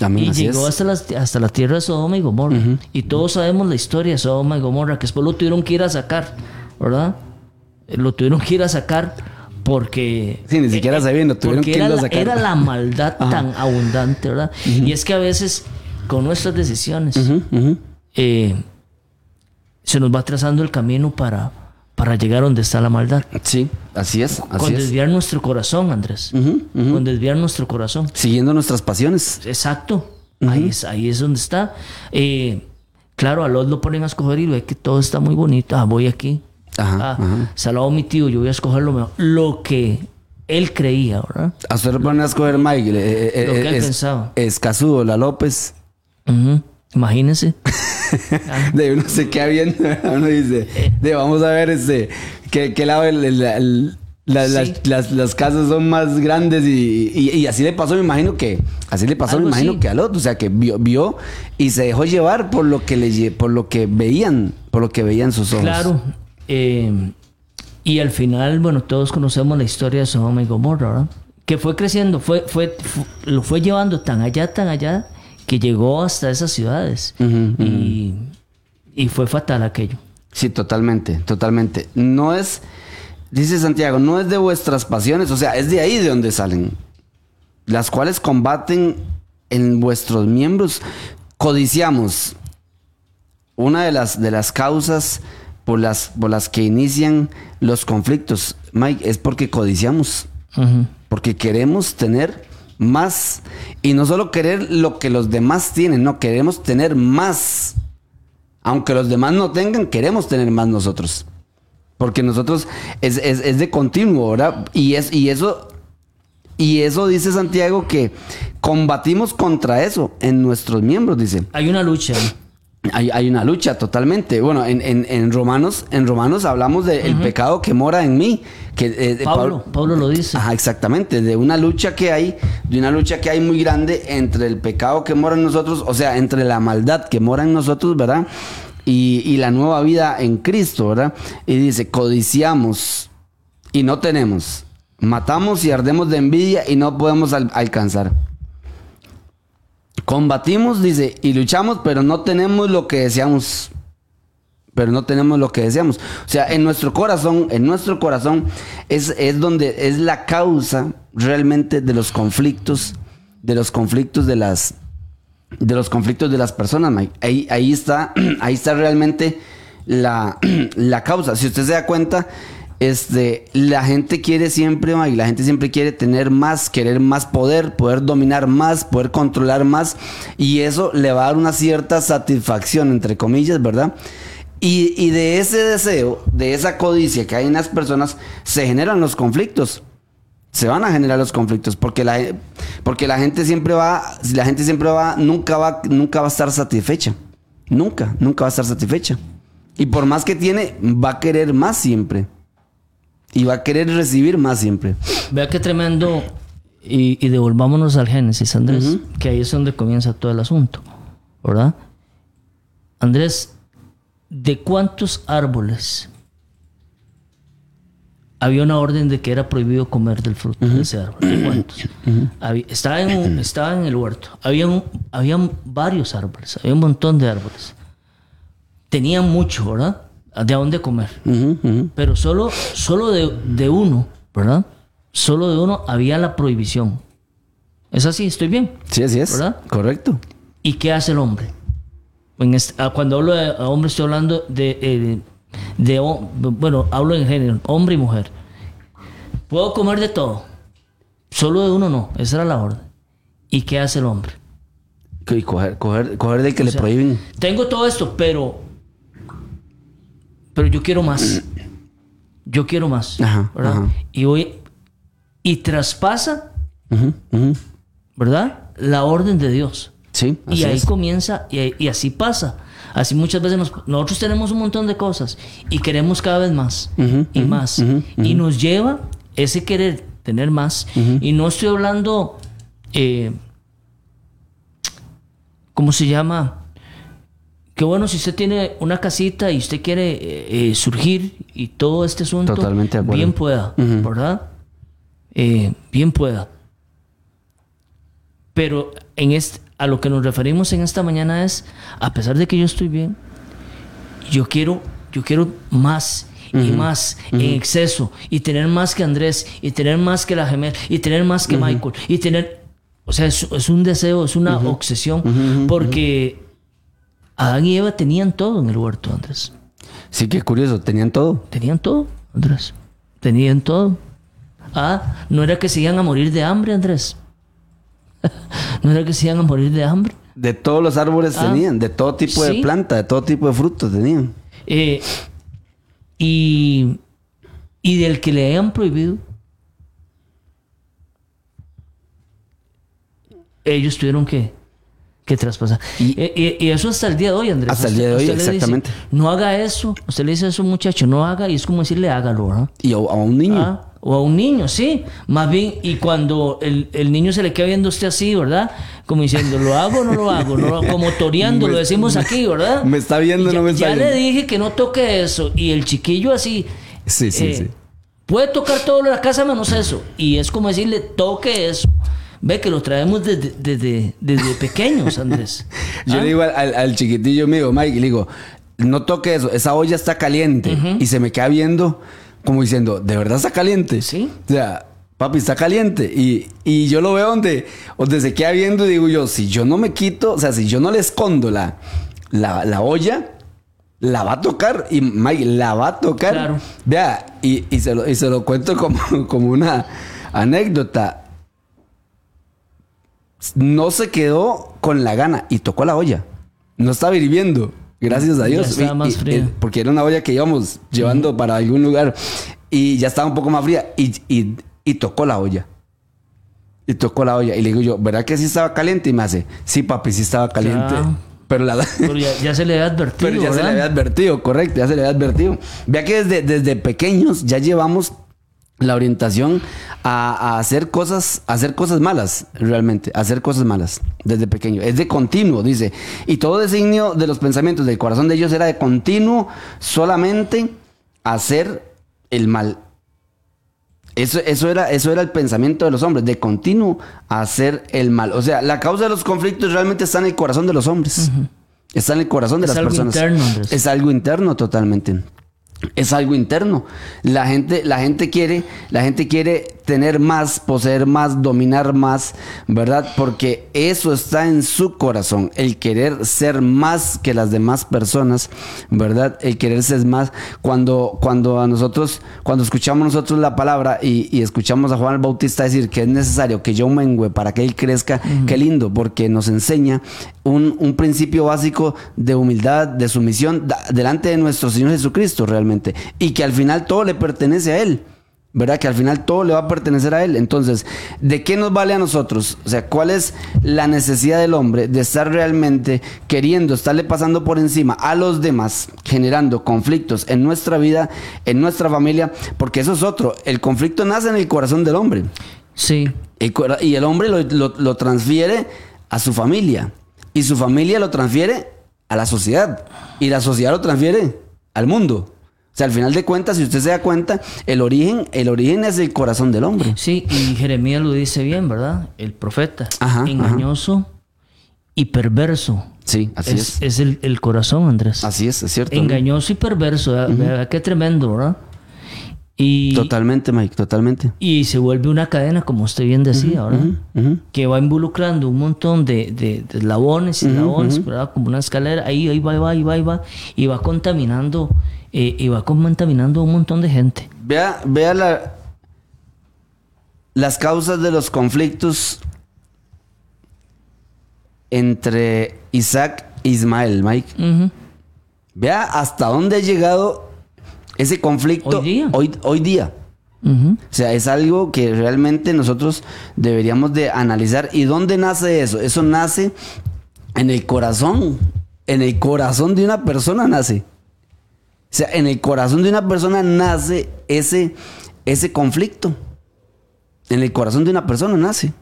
Amén, y llegó hasta, las- hasta la tierra de Sodoma y Gomorra. Y todos sabemos la historia de Sodoma y Gomorra, que después lo tuvieron que ir a sacar, ¿verdad? Lo tuvieron que ir a sacar porque... Sí, ni siquiera sabían, lo tuvieron porque que irlo a la- sacar. Era la maldad tan abundante, ¿verdad? Y es que a veces con nuestras decisiones eh, se nos va trazando el camino para, para llegar donde está la maldad. Sí, así es, así con es. desviar nuestro corazón, Andrés. Con desviar nuestro corazón. Siguiendo nuestras pasiones. Exacto. ahí, es, ahí es donde está. Eh, claro, a Lot lo ponen a escoger y ve que todo está muy bonito. Ah, voy aquí. Ajá, Ah, ajá. Salado mi tío, yo voy a escoger lo mejor. Lo que él creía, ¿verdad? A usted le ponen a escoger Mike. eh, eh, Lo que él es- pensaba. La López. Ujú. Imagínense. De uno se queda viendo, uno dice, de vamos a ver este, qué, qué lado el- el- el- la- Sí. las, las- las casas son más grandes y, y- y así le pasó, me imagino que, así le pasó, Algo me imagino que al otro, o sea, que vio, vio y se dejó llevar por lo que le, por lo que veían, por lo que veían sus ojos. Claro. Eh, y al final, bueno, todos conocemos la historia de Sodoma y Gomorra, ¿verdad? Que fue creciendo, fue, fue, fu- lo fue llevando tan allá, tan allá, que llegó hasta esas ciudades. Y, y fue fatal aquello. Sí, totalmente, totalmente. No es, dice Santiago, no es de vuestras pasiones, o sea, es de ahí de donde salen, las cuales combaten en vuestros miembros. Codiciamos. Una de las, de las causas por las, por las que inician los conflictos, Mike, es porque codiciamos, porque queremos tener más. Y no solo querer lo que los demás tienen, no, queremos tener más. Aunque los demás no tengan, queremos tener más nosotros. Porque nosotros es, es- es de continuo, ¿verdad? Y, es, y eso, y eso dice Santiago que combatimos contra eso en nuestros miembros, dice. Hay una lucha. Hay, hay una lucha totalmente. Bueno, en, en- en Romanos, en Romanos hablamos del pecado que mora en mí. Que, eh, de Pablo, Pablo lo dice. Ajá, exactamente. De una lucha que hay, de una lucha que hay muy grande entre el pecado que mora en nosotros, o sea, entre la maldad que mora en nosotros, ¿verdad? Y, y la nueva vida en Cristo, ¿verdad? Y dice, codiciamos y no tenemos. Matamos y ardemos de envidia y no podemos al- alcanzar. Combatimos, dice, y luchamos, pero no tenemos lo que deseamos. Pero no tenemos lo que deseamos. O sea, en nuestro corazón, en nuestro corazón es, es donde es la causa realmente de los conflictos, de los conflictos de las, de los conflictos de las personas, Mike. Ahí, ahí está, ahí está realmente la, la causa. Si usted se da cuenta, este, la gente quiere siempre, Mike, la gente siempre quiere tener más, querer más poder, poder dominar más, poder controlar más, y eso le va a dar una cierta satisfacción, entre comillas, ¿verdad? Y, y de ese deseo, de esa codicia que hay en las personas, se generan los conflictos. Se van a generar los conflictos porque la, porque la gente siempre va la gente siempre va nunca va nunca va a estar satisfecha. Nunca nunca va a estar satisfecha. Y por más que tiene va a querer más siempre y va a querer recibir más siempre Vea qué tremendo. Y, y devolvámonos al Génesis, Andrés, que ahí es donde comienza todo el asunto, ¿verdad? Andrés, ¿de cuántos árboles había una orden de que era prohibido comer del fruto de ese árbol? ¿De cuántos? Había- estaba, en un- estaba en el huerto. Habían, habían varios árboles, había un montón de árboles. Tenían mucho, ¿verdad? De dónde comer. Pero solo, solo de, de uno, ¿verdad? Solo de uno había la prohibición. ¿Es así? ¿Estoy bien? Sí, así es. ¿Verdad? Correcto. ¿Y qué hace el hombre? En este- ah, cuando hablo de hombre estoy hablando de, eh, de bueno, hablo en género, hombre y mujer. Puedo comer de todo, solo de uno no, esa era la orden. ¿Y qué hace el hombre? Y coger, coger, coger del que le sea, prohíben. Tengo todo esto, pero pero yo quiero más. Yo quiero más, Ajá, ¿verdad? ajá. Y voy y traspasa. ¿verdad? La orden de Dios. Sí, así Y ahí es. comienza, y, así pasa. Así muchas veces nos- nosotros tenemos un montón de cosas y queremos cada vez más y más. Y nos lleva ese querer tener más. Y no estoy hablando, eh, ¿cómo se llama? Que bueno, si usted tiene una casita y usted quiere eh, eh, surgir y todo este asunto, Totalmente de acuerdo. bien pueda. ¿verdad? Eh, bien pueda. Pero en este, a lo que nos referimos en esta mañana es, a pesar de que yo estoy bien, yo quiero, yo quiero más y más en exceso y tener más que Andrés y tener más que la gemela y tener más que Michael y tener, o sea, es, es un deseo, es una obsesión porque Adán y Eva tenían todo en el huerto, Andrés. Sí, qué curioso. Tenían todo. Tenían todo, Andrés. Tenían todo. Ah, no era que se iban a morir de hambre, Andrés. no era que se iban a morir de hambre. De todos los árboles Ah, tenían. De todo tipo de planta, de todo tipo de frutos tenían. Eh, y, y del que le hayan prohibido, ellos tuvieron que, que traspasar. Y- Y, y- eso hasta el día de hoy, Andrés. Hasta el día de hoy, dice, exactamente. no haga eso. Usted le dice a su muchacho, no haga, y es como decirle, hágalo, ¿verdad? Y a, un niño. Ah, o a un niño, sí. Más bien, y cuando el, el niño se le queda viendo a usted así, ¿verdad? Como diciendo, ¿lo hago o no lo hago? No como toreando, lo decimos aquí, ¿verdad? Me está viendo, ya, no me está Ya viendo. le dije que no toque eso. Y el chiquillo así. Sí, sí, eh, sí. Puede tocar todo lo de la casa menos eso. Y es como decirle, toque eso. Ve que lo traemos desde, desde, desde pequeños, Andrés. Yo ¿Ah? le digo al, al- chiquitillo mío, Mike, le digo, no toque eso, esa olla está caliente. Y se me queda viendo como diciendo, ¿de verdad está caliente? Sí. O sea, papi, está caliente. Y, y yo lo veo donde, donde se queda viendo y digo yo, si yo no me quito, o sea, si yo no le escondo la, la, la olla, la va a tocar. Y Mike, la va a tocar. Claro. Vea, y, y se lo, y se lo cuento como, como una anécdota. No se quedó con la gana y tocó la olla. No estaba hirviendo. Gracias a Ya Dios. estaba más y- fría. eh, porque era una olla que íbamos llevando para algún lugar. Y ya estaba un poco más fría. Y, y- tocó la olla. Y tocó la olla. Y le digo yo, ¿verdad que sí estaba caliente? Y me hace, sí, papi, sí estaba caliente. Pero la... Pero ya, ya se le había advertido. Pero ya se le había advertido, correcto, ya se le había advertido. Vea que desde, desde pequeños ya llevamos la orientación a, a hacer cosas, a hacer cosas malas, realmente, a hacer cosas malas desde pequeño. Es de continuo, dice. Y todo designio de los pensamientos del corazón de ellos era de continuo solamente hacer el mal. Eso, eso, era, eso era el pensamiento de los hombres, de continuo hacer el mal. O sea, la causa de los conflictos realmente está en el corazón de los hombres. Está en el corazón de Es las personas. interno, es algo interno totalmente. Es algo interno. La gente, la gente quiere, la gente quiere tener más, poseer más, dominar más, ¿verdad? Porque eso está en su corazón. El querer ser más que las demás personas, ¿verdad? El querer ser más. Cuando, cuando a nosotros, cuando escuchamos nosotros la palabra y, y escuchamos a Juan el Bautista decir que es necesario que yo mengüe para que él crezca, qué lindo, porque nos enseña un, un principio básico de humildad, de sumisión delante de nuestro Señor Jesucristo realmente. Y que al final todo le pertenece a Él. ¿Verdad? Que al final todo le va a pertenecer a Él. Entonces, ¿de qué nos vale a nosotros? O sea, ¿cuál es la necesidad del hombre de estar realmente queriendo, estarle pasando por encima a los demás, generando conflictos en nuestra vida, en nuestra familia? Porque eso es otro. El conflicto nace en el corazón del hombre. Sí. El y el hombre lo, lo- lo transfiere a su familia. Y su familia lo transfiere a la sociedad. Y la sociedad lo transfiere al mundo. O sea, al final de cuentas, si usted se da cuenta, el origen, el origen es el corazón del hombre. Sí, y Jeremías lo dice bien, ¿verdad? El profeta. Ajá, engañoso y perverso. Sí, así es. Es, es el, el corazón, Andrés. Así es, es cierto. Engañoso y perverso. ¿verdad? Vea Qué tremendo, ¿verdad? Y, Totalmente, Mike, totalmente. y se vuelve una cadena, como usted bien decía, ¿verdad? Ujú. Que va involucrando un montón de, de, de eslabones y eslabones, ¿verdad? Como una escalera. Ahí, ahí va, ahí va, ahí va, ahí va. Y va contaminando, eh, y va contaminando a un montón de gente. Vea, vea la, las causas de los conflictos entre Isaac e Ismael, Mike. Vea hasta dónde ha llegado ese conflicto Hoy día. Hoy, hoy día. O sea, es algo que realmente nosotros deberíamos de analizar. ¿Y dónde nace eso? Eso nace en el corazón. En el corazón de una persona nace. O sea, en el corazón de una persona nace ese, ese conflicto. En el corazón de una persona nace.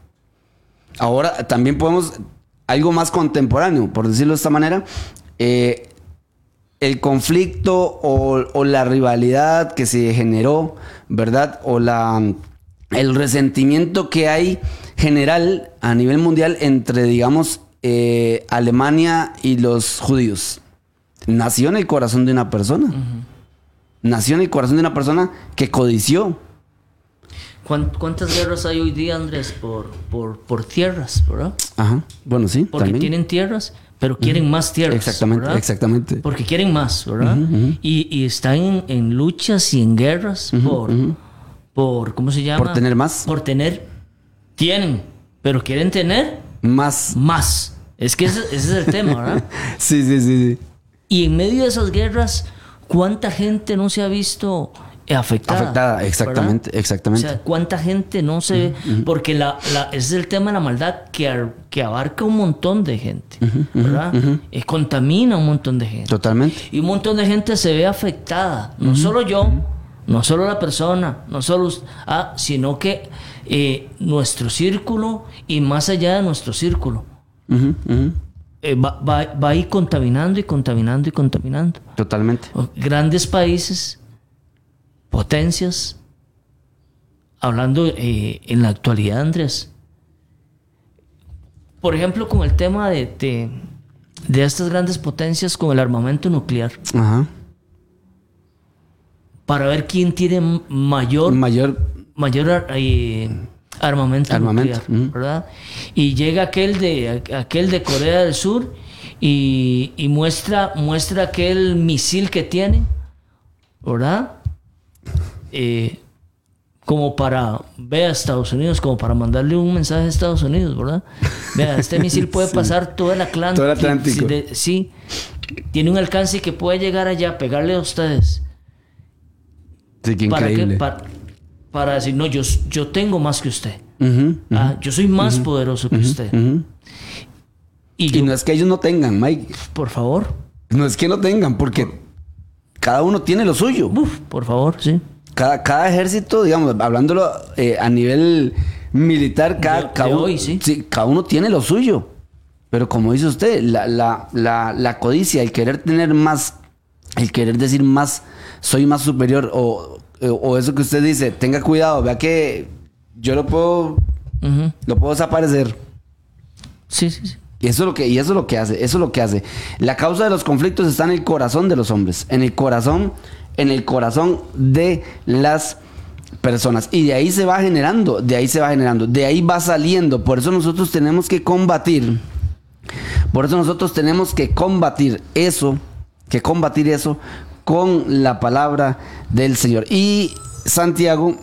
Ahora también podemos, algo más contemporáneo, por decirlo de esta manera, eh, el conflicto o, la rivalidad que se generó, ¿verdad? O la, el resentimiento que hay general a nivel mundial entre, digamos, eh, Alemania y los judíos. Nació en el corazón de una persona. Nació en el corazón de una persona que codició. ¿Cuán- ¿Cuántas guerras hay hoy día, Andrés, por, por, por tierras, ¿verdad? Ajá. Bueno, sí. Porque también. tienen tierras, pero quieren más tierras. Exactamente, ¿verdad? exactamente. Porque quieren más, ¿verdad? y, y están en, en luchas y en guerras por, por, ¿cómo se llama? Por tener más. Por tener, tienen, pero quieren tener Más. más. Es que ese, ese es el tema, ¿verdad? Sí, sí, sí, sí. Y en medio de esas guerras, ¿cuánta gente no se ha visto afectada? Afectada, exactamente, ¿verdad? exactamente. O sea, ¿cuánta gente no se ve? Porque la, es el tema de la maldad que, que abarca un montón de gente, ¿verdad? Eh, contamina a un montón de gente. Totalmente. Y un montón de gente se ve afectada. No solo yo, no solo la persona, no solo ah, sino que eh, nuestro círculo y más allá de nuestro círculo. Ujú, ujú. Eh, va, va, va a ir contaminando y contaminando y contaminando. Totalmente. Grandes países, potencias, hablando eh, en la actualidad, Andrés. Por ejemplo, con el tema de, de, de estas grandes potencias con el armamento nuclear, Ajá. para ver quién tiene mayor Mayor. mayor eh, armamento, Armamento, nuclear, ujú. ¿verdad? Y llega aquel de aquel de Corea del Sur y, y muestra muestra aquel misil que tiene, ¿verdad? Eh, como para ve a Estados Unidos, como para mandarle un mensaje a Estados Unidos, ¿verdad? Vea, este misil puede pasar todo el Atlántico. Todo el Atlántico. Sí, de- sí, tiene un alcance que puede llegar allá, pegarle a ustedes. Sí, qué ¿Para qué? increíble. Para, para decir, no, yo, yo tengo más que usted. Ah, yo soy más poderoso que usted. Y no es que ellos no tengan, Mike. por favor, No es que no tengan, porque cada uno tiene lo suyo. uf, por favor, sí. Cada, cada ejército, digamos, hablándolo eh, a nivel militar, cada, De- cada de uno, hoy, sí. cada uno tiene lo suyo. Pero como dice usted, la, la, la, la codicia, el querer tener más, el querer decir más, soy más superior, o, o eso que usted dice, tenga cuidado, vea que yo lo puedo, lo puedo desaparecer. Sí, sí, sí. Y eso es lo que, y eso es lo que hace, eso es lo que hace. La causa de los conflictos está en el corazón de los hombres, en el corazón, en el corazón de las personas. Y de ahí se va generando, de ahí se va generando, de ahí va saliendo. Por eso nosotros tenemos que combatir. Por eso nosotros tenemos que combatir eso, que combatir eso con la palabra del Señor. Y Santiago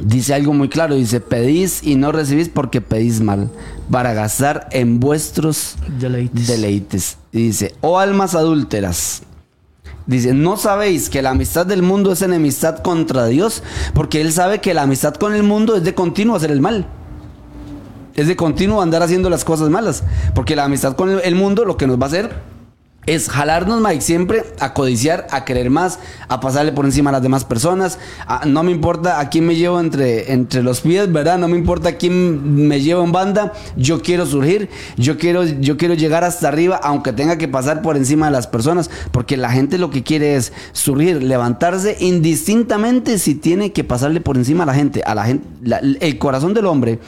dice algo muy claro, dice, pedís y no recibís porque pedís mal, para gastar en vuestros Deleites. deleites. Y dice, oh almas adúlteras. Dice, ¿no sabéis que la amistad del mundo es enemistad contra Dios? Porque Él sabe que la amistad con el mundo es de continuo hacer el mal. Es de continuo andar haciendo las cosas malas. Porque la amistad con el- el mundo lo que nos va a hacer es jalarnos, Mike, siempre a codiciar, a querer más, a pasarle por encima a las demás personas. a- no me importa a quién me llevo entre, entre los pies, ¿verdad? No me importa a quién me llevo en banda. Yo quiero surgir, yo quiero, yo quiero llegar hasta arriba, aunque tenga que pasar por encima de las personas. Porque la gente lo que quiere es surgir, levantarse indistintamente si tiene que pasarle por encima a la gente. A la gente el corazón del hombre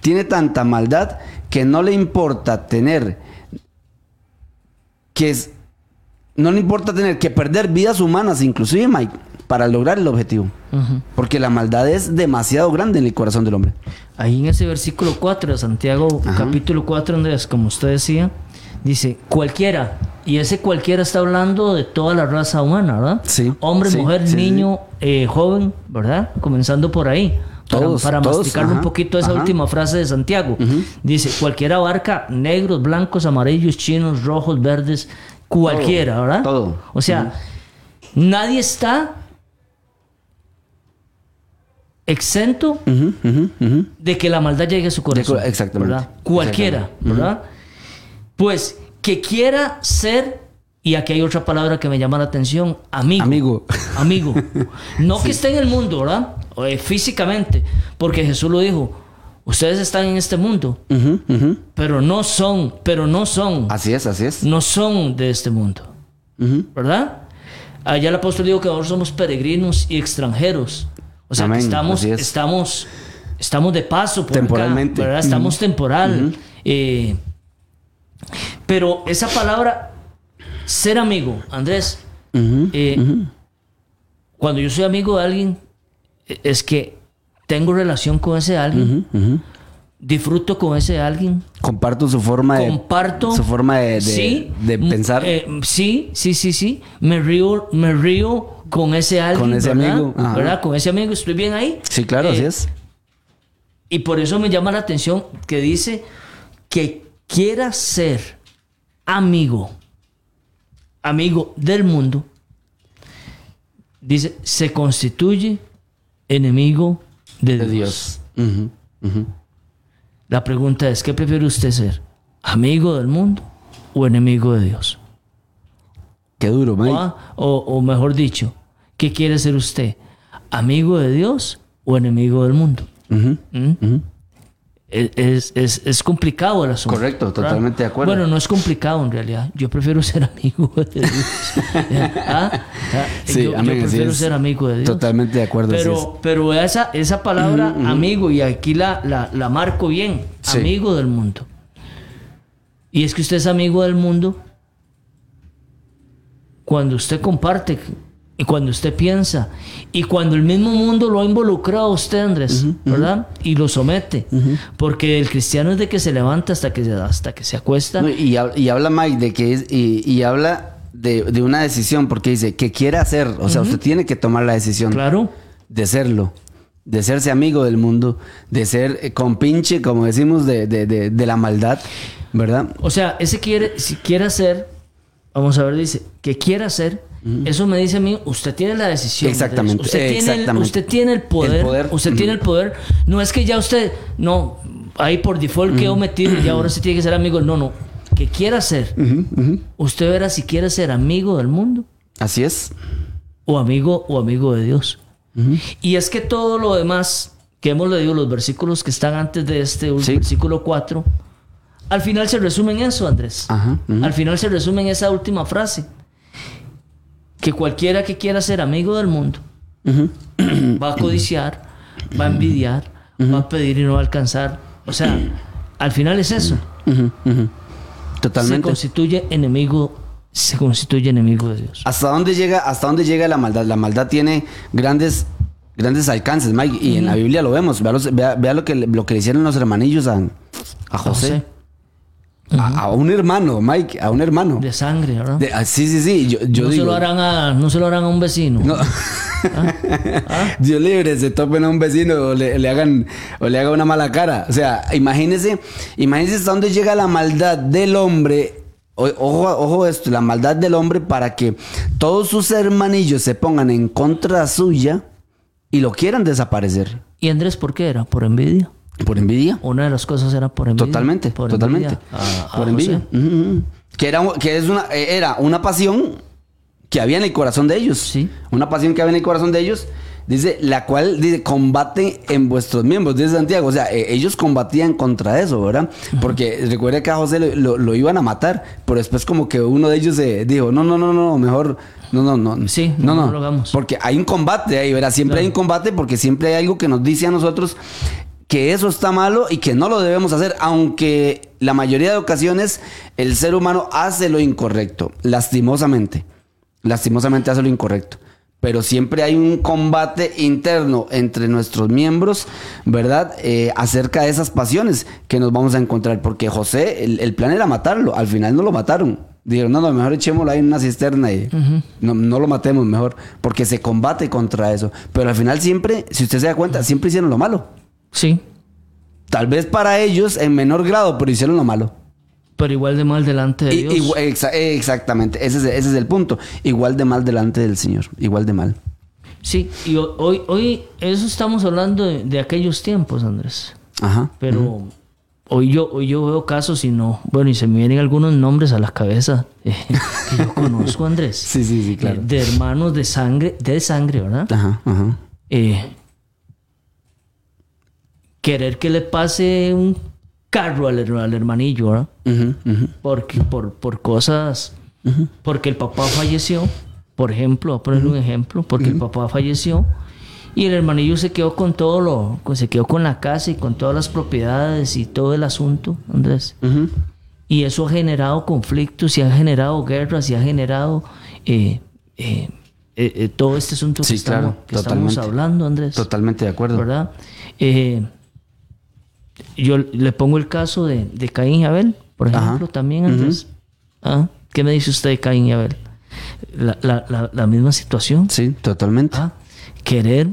tiene tanta maldad que no le importa tener que es, no le importa tener que perder vidas humanas, inclusive Mike, para lograr el objetivo. Ujú. Porque la maldad es demasiado grande en el corazón del hombre. Ahí en ese versículo 4 de Santiago, Ajá. capítulo 4, Andrés, como usted decía, dice cualquiera. Y ese cualquiera está hablando de toda la raza humana, ¿verdad? Sí, Hombre, sí, mujer, sí, niño, eh, joven, ¿verdad? Comenzando por ahí. Para, Todos, para todos, masticarle un poquito esa ajá. última frase de Santiago. Dice, cualquiera abarca negros, blancos, amarillos, chinos, rojos, verdes, cualquiera, ¿verdad? todo. O sea, nadie está exento de que la maldad llegue a su corazón. De exactamente. ¿verdad? Cualquiera, ¿verdad? Pues que quiera ser, y aquí hay otra palabra que me llama la atención, amigo. Amigo. Amigo. No que esté en el mundo, ¿verdad? Eh, físicamente, porque Jesús lo dijo, ustedes están en este mundo, pero no son, pero no son, Así es, así es. no son de este mundo. ¿verdad? Allá el apóstol dijo que nosotros somos peregrinos y extranjeros. O sea, Amén, que estamos, es. estamos, estamos de paso por acá, Temporalmente. ¿verdad? Estamos temporal. eh, pero esa palabra, ser amigo, Andrés, eh, cuando yo soy amigo de alguien, es que tengo relación con ese alguien, disfruto con ese alguien, Comparto su forma de comparto su forma de, de- sí, de pensar. eh, sí sí sí sí me río me río con ese alguien Con ese ¿verdad? amigo, ajá. ¿verdad? con ese amigo estoy bien ahí sí, claro, Eh, así es. y por eso me llama la atención que dice que quiera ser amigo amigo del mundo dice se constituye enemigo de, De Dios. La pregunta es, ¿qué prefiere usted ser? ¿Amigo del mundo o enemigo de Dios? Qué duro, Mike. ¿Ah? O, o mejor dicho, ¿qué quiere ser usted? ¿Amigo de Dios o enemigo del mundo? ¿Mm? Es, es- es- complicado el asunto. Correcto, ¿verdad? totalmente de acuerdo. Bueno, no es complicado en realidad. Yo prefiero ser amigo de Dios. ¿Ah? ¿Ah? Sí, yo, yo amén, prefiero ser amigo de Dios. Totalmente de acuerdo, Pero, pero esa, esa palabra amigo, y aquí la, la, la marco bien, Sí. amigo del mundo. Y es que usted es amigo del mundo cuando usted comparte y cuando usted piensa y cuando el mismo mundo lo ha involucrado a usted, Andrés, ¿verdad? Y lo somete. Porque el cristiano es de que se levanta hasta que se, hasta que se acuesta. No, y, hab- y habla Mike de que es, y, y habla de, de una decisión porque dice que quiere hacer, o sea, usted tiene que tomar la decisión Claro. de serlo, de serse amigo del mundo, de ser eh, compinche, como decimos, de, de, de, de la maldad, ¿verdad? O sea, ese quiere, si quiere hacer, vamos a ver, dice, que quiere hacer, eso me dice a mí, usted tiene la decisión. Exactamente. Usted, Tiene el, usted tiene el poder. El poder. Usted tiene el poder. No es que ya usted, no, ahí por default quedó metido y ahora se tiene que ser amigo. No, no. Que quiera ser. Usted verá si quiere ser amigo del mundo Así es. o amigo o amigo de Dios. Y es que todo lo demás que hemos leído, los versículos que están antes de este Sí. versículo 4, al final se resumen en eso, Andrés. Ajá. Al final se resume en esa última frase. Que cualquiera que quiera ser amigo del mundo va a codiciar, va a envidiar, va a pedir y no va a alcanzar. O sea, al final es eso. Ujú. Se Totalmente. constituye enemigo, se constituye enemigo de Dios. ¿Hasta dónde llega, hasta dónde llega la maldad? La maldad tiene grandes, grandes alcances, Mike, y en la Biblia lo vemos. Vea, los- vea- vea lo, que, lo que le hicieron los hermanillos a, a José. A, a un hermano, Mike, a un hermano. De sangre, ¿verdad? De- ah, sí, sí, sí. Yo, yo no, se lo harán a, no se lo harán a un vecino. No. ¿Ah? Dios libre, se topen a un vecino o le, le hagan o le haga una mala cara. O sea, imagínese, imagínese hasta dónde llega la maldad del hombre. O- Ojo, ojo esto, la maldad del hombre para que todos sus hermanillos se pongan en contra suya y lo quieran desaparecer. ¿Y Andrés por qué era? Por envidia. Por envidia. Una de las cosas era por envidia. Totalmente, Por totalmente. envidia a- a por envidia. Ujú, ujú. Que, era, que es una, era una pasión que había en el corazón de ellos. Sí. Una pasión que había en el corazón de ellos. Dice, la cual dice, combate en vuestros miembros, dice Santiago. O sea, eh, ellos combatían contra eso, ¿verdad? Porque recuerda que a José lo, lo- lo iban a matar, pero después como que uno de ellos se dijo, no, no, no, no, mejor, no, no, no. Sí, no, no lo hagamos. Porque hay un combate ahí, ¿verdad? Siempre hay un combate porque siempre hay algo que nos dice a nosotros que eso está malo y que no lo debemos hacer, aunque la mayoría de ocasiones el ser humano hace lo incorrecto, lastimosamente. Lastimosamente hace lo incorrecto. Pero siempre hay un combate interno entre nuestros miembros, ¿verdad? Eh, acerca de esas pasiones que nos vamos a encontrar. Porque José, el, el plan era matarlo. Al final no lo mataron. Dijeron, no, no, mejor echémoslo ahí en una cisterna y no, no lo matemos mejor. Porque se combate contra eso. Pero al final siempre, si usted se da cuenta, siempre hicieron lo malo. Sí, Tal vez para ellos en menor grado, pero hicieron lo malo. pero igual de mal delante de I- Dios. exa- exactamente, ese es, ese es el punto. Igual de mal delante del Señor, igual de mal. Sí, y ho- hoy, hoy eso estamos hablando de, de aquellos tiempos, Andrés. Ajá. Pero hoy yo hoy yo veo casos y no, bueno, y se me vienen algunos nombres a la cabeza eh, que yo conozco, Andrés. Sí, sí, sí, claro. Eh, de hermanos de sangre, de sangre, ¿verdad? Ajá, ajá. Eh, querer que le pase un carro al, al hermanillo, ¿verdad? Porque, por, por cosas, porque el papá falleció, por ejemplo, voy a ponerle un ejemplo, porque el papá falleció y el hermanillo se quedó con todo lo, se quedó con la casa y con todas las propiedades y todo el asunto, Andrés. Y eso ha generado conflictos y ha generado guerras y ha generado eh, eh, eh, todo este asunto Sí, que, estamos, que estamos hablando, Andrés. Totalmente de acuerdo. ¿verdad? Yo le pongo el caso de, de Caín y Abel, por Ajá. ejemplo, también, Andrés. ¿Ah? ¿Qué me dice usted de Caín y Abel? La, la- la- la misma situación. Sí, totalmente. ¿ah? Querer,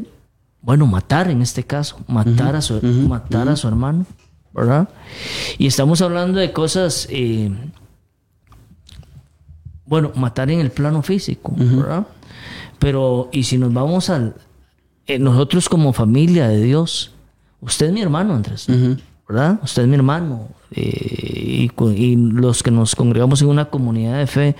bueno, matar en este caso, matar, a, su, matar a su hermano, ¿verdad? Y estamos hablando de cosas, eh, bueno, matar en el plano físico, ¿verdad? Pero, y si nos vamos al, eh, nosotros como familia de Dios, usted es mi hermano, Andrés, ¿verdad? Usted es mi hermano. eh, y, los que nos congregamos en una comunidad de fe,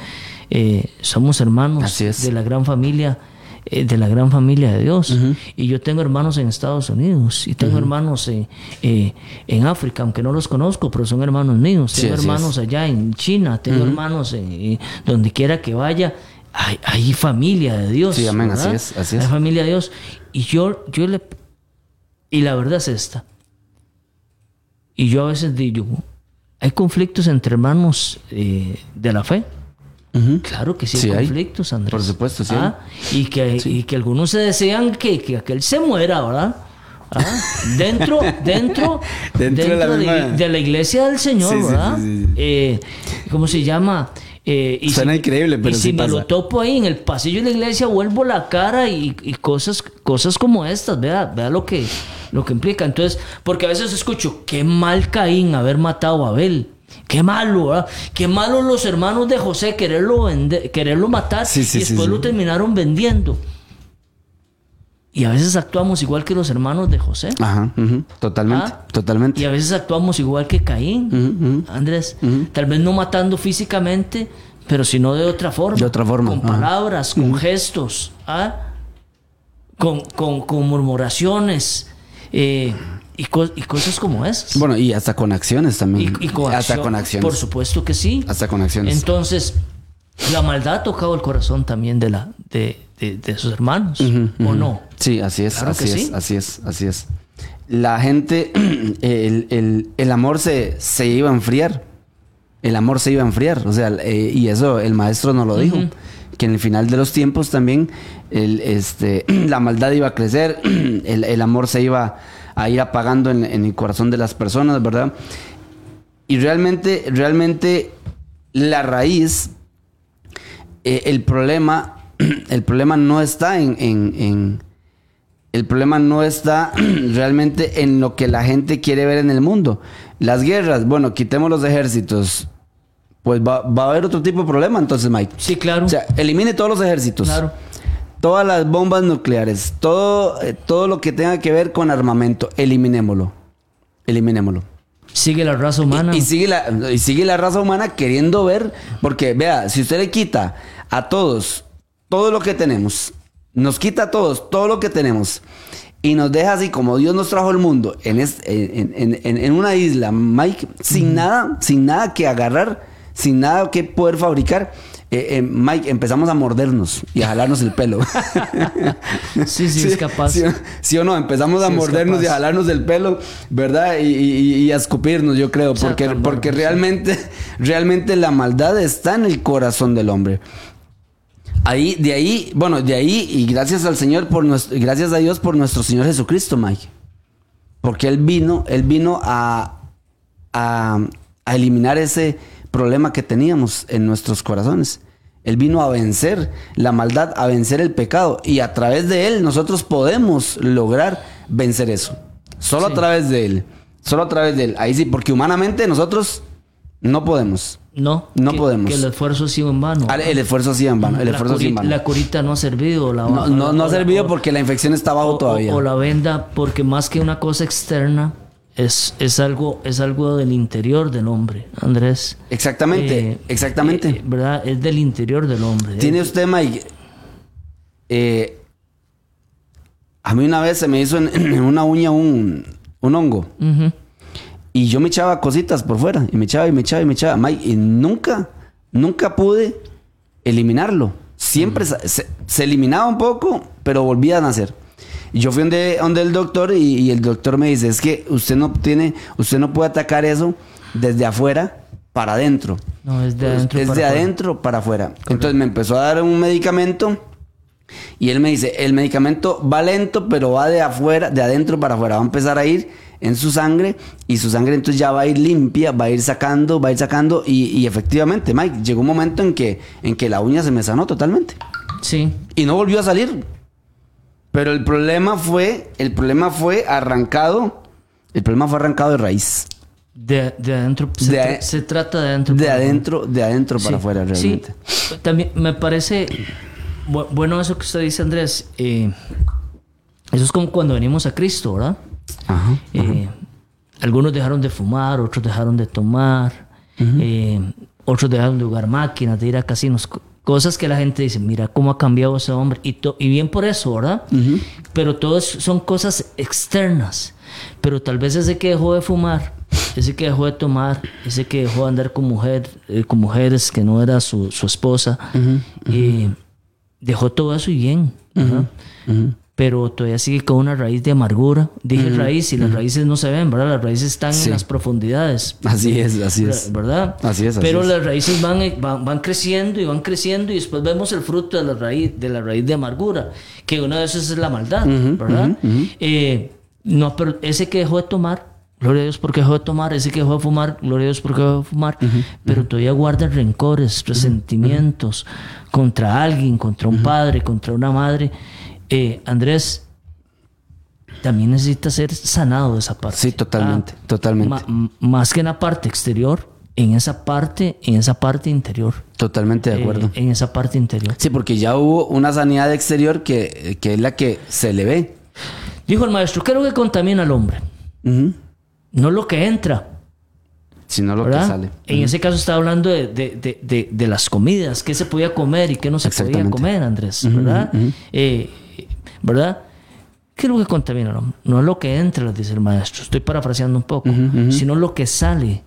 eh, somos hermanos de la gran familia, eh, de la gran familia de Dios. Y yo tengo hermanos en Estados Unidos y tengo hermanos en, eh, en África, aunque no los conozco, pero son hermanos míos. Tengo hermanos allá en China, tengo hermanos en, donde quiera que vaya. Hay, hay familia de Dios. Sí, amén, ¿verdad? así es, así es. Hay familia de Dios. Y yo, yo le. Y la verdad es esta. Y yo a veces digo, hay conflictos entre hermanos eh, de la fe. Claro que sí, Sí hay conflictos, Andrés. Por supuesto, sí Ah, Y, que, y que algunos se desean que, que aquel se muera, ¿verdad? Ah, Dentro, dentro, Dentro de la misma- de la iglesia del Señor, Sí, ¿verdad? Eh, ¿Cómo se llama? Eh, y Suena si- increíble, pero y sí si me lo topo ahí en el pasillo de la iglesia, vuelvo la cara y, y cosas, cosas como estas, vea, vea lo que, lo que implica. Entonces, porque a veces escucho, qué mal Caín haber matado a Abel. Qué malo, ¿verdad? Qué malo los hermanos de José quererlo, vender, quererlo matar Sí, sí, y después sí. lo terminaron vendiendo. Y a veces actuamos igual que los hermanos de José. Ajá, totalmente, Ah. totalmente. Y a veces actuamos igual que Caín. Andrés. Tal vez no matando físicamente, pero sino de otra forma. De otra forma, Con palabras, con gestos, ¿ah? con, con, con murmuraciones eh, y, co- y cosas como esas. Bueno, y hasta con acciones también. y, y con hasta con acciones. Por supuesto que sí. Hasta con acciones. Entonces, la maldad ha tocado el corazón también de, la, de, de, de sus hermanos, ¿o no? Sí, así es, Claro así es, sí. así es, así es. La gente, el, el- el amor se, se iba a enfriar. El amor se iba a enfriar. O sea, eh, y eso el maestro nos lo dijo. Que en el final de los tiempos también el, este, la maldad iba a crecer, el, el amor se iba a ir apagando en, en el corazón de las personas, ¿verdad? Y realmente, realmente la raíz eh, el problema, el problema no está en, en- en- el problema no está realmente en lo que la gente quiere ver en el mundo. Las guerras, bueno, quitemos los ejércitos, pues va, va a haber otro tipo de problema entonces, Mike. Sí, claro. O sea, elimine todos los ejércitos. claro. Todas las bombas nucleares, todo, eh, todo lo que tenga que ver con armamento, eliminémoslo. Eliminémoslo. Sigue la raza humana. Y, y sigue la, y sigue la raza humana queriendo ver, porque vea, si usted le quita a todos todo lo que tenemos, nos quita a todos todo lo que tenemos y nos deja así como Dios nos trajo el mundo en, es- en, en- en- una isla, Mike, sin nada, sin nada que agarrar, sin nada que poder fabricar, eh, eh, Mike, empezamos a mordernos y a jalarnos el pelo. Sí, sí, es capaz. Sí, sí o no, empezamos a Sí, mordernos y a jalarnos el pelo, ¿verdad? Y, y- y a escupirnos, yo creo, porque, porque realmente, realmente la maldad está en el corazón del hombre. Ahí, de ahí, bueno, de ahí, y gracias al Señor por nuestro, gracias a Dios por nuestro Señor Jesucristo, Mike. Porque Él vino, Él vino a, a, a eliminar ese problema que teníamos en nuestros corazones. Él vino a vencer la maldad, a vencer el pecado. Y a través de Él nosotros podemos lograr vencer eso. Solo Sí. a través de Él. Solo a través de Él. Ahí sí, porque humanamente nosotros no podemos. No, No que- podemos. Que el esfuerzo ha sido en vano. Ah, El esfuerzo sí en vano. El la, esfuerzo sí curi- en vano. la curita no ha servido. La, No, no, no ha la- servido porque la infección está abajo o- todavía. O, la venda, porque más que una cosa externa, es, es, algo, es algo del interior del hombre, Andrés. Exactamente, Eh, exactamente. eh, ¿Verdad? Es del interior del hombre. Tiene usted, Mike. eh, a mí una vez se me hizo en, en una uña un, un hongo. Y yo me echaba cositas por fuera. Y me echaba y me echaba y me echaba. Mike, y nunca, nunca pude eliminarlo. Siempre Mm. se, se- se eliminaba un poco, pero volvía a nacer. Y yo fui donde, donde el doctor y, y el doctor me dice, es que usted no tiene, usted no puede atacar eso desde afuera para adentro. No, es de adentro. Es para de adentro para afuera. Entonces me empezó a dar un medicamento y él me dice, el medicamento va lento, pero va de afuera, de adentro para afuera. Va a empezar a ir en su sangre y su sangre entonces ya va a ir limpia, va a ir sacando, va a ir sacando y, y efectivamente, Mike, llegó un momento en que, en que la uña se me sanó totalmente Sí. y no volvió a salir. Pero el problema fue, el problema fue arrancado, el problema fue arrancado de raíz. De, de adentro. Se, De tra- a- se trata de adentro. De para adentro, de adentro para Sí, afuera realmente. Sí, también me parece bu- bueno eso que usted dice, Andrés. Eh, eso es como cuando venimos a Cristo, ¿verdad? Ajá. Eh, algunos dejaron de fumar, otros dejaron de tomar, eh, otros dejaron de jugar máquinas, de ir a casinos. co- Cosas que la gente dice, mira cómo ha cambiado ese hombre. Y, y bien por eso, ¿verdad? Pero todo es- son cosas externas. Pero tal vez ese que dejó de fumar, ese que dejó de tomar, ese que dejó de andar con, mujer, eh, con mujeres que no era su, su esposa, eh, dejó todo eso y bien. Pero todavía sigue con una raíz de amargura. Dije raíz y las raíces no se ven, ¿verdad? Las raíces están Sí. en las profundidades. Así es, así es. ¿Verdad? Así es, así Pero es. las raíces van, eh, van, van creciendo y van creciendo y después vemos el fruto de la raíz de, la raíz de amargura, que una de esas es la maldad, ¿verdad? Eh, no, pero ese que dejó de tomar, gloria a Dios porque dejó de tomar, ese que dejó de fumar, gloria a Dios porque dejó de fumar, pero todavía guarda rencores, resentimientos contra alguien, contra un padre, contra una madre. Eh, Andrés, también necesita ser sanado de esa parte. Sí, totalmente, totalmente. Ma- m- más que en la parte exterior, en esa parte, en esa parte interior. Totalmente de acuerdo. Eh, en esa parte interior. Sí, porque ya hubo una sanidad exterior que, que es la que se le ve. Dijo el maestro, ¿qué es lo que contamina al hombre? No lo que entra, Sino lo ¿verdad? que sale. En ese caso está hablando de, de- de- de- de las comidas, qué se podía comer y qué no se podía comer, Andrés, ¿verdad? Eh, ¿Verdad? ¿Qué es lo que contamina al hombre? No es lo que entra, dice el maestro. Estoy parafraseando un poco, sino lo que sale,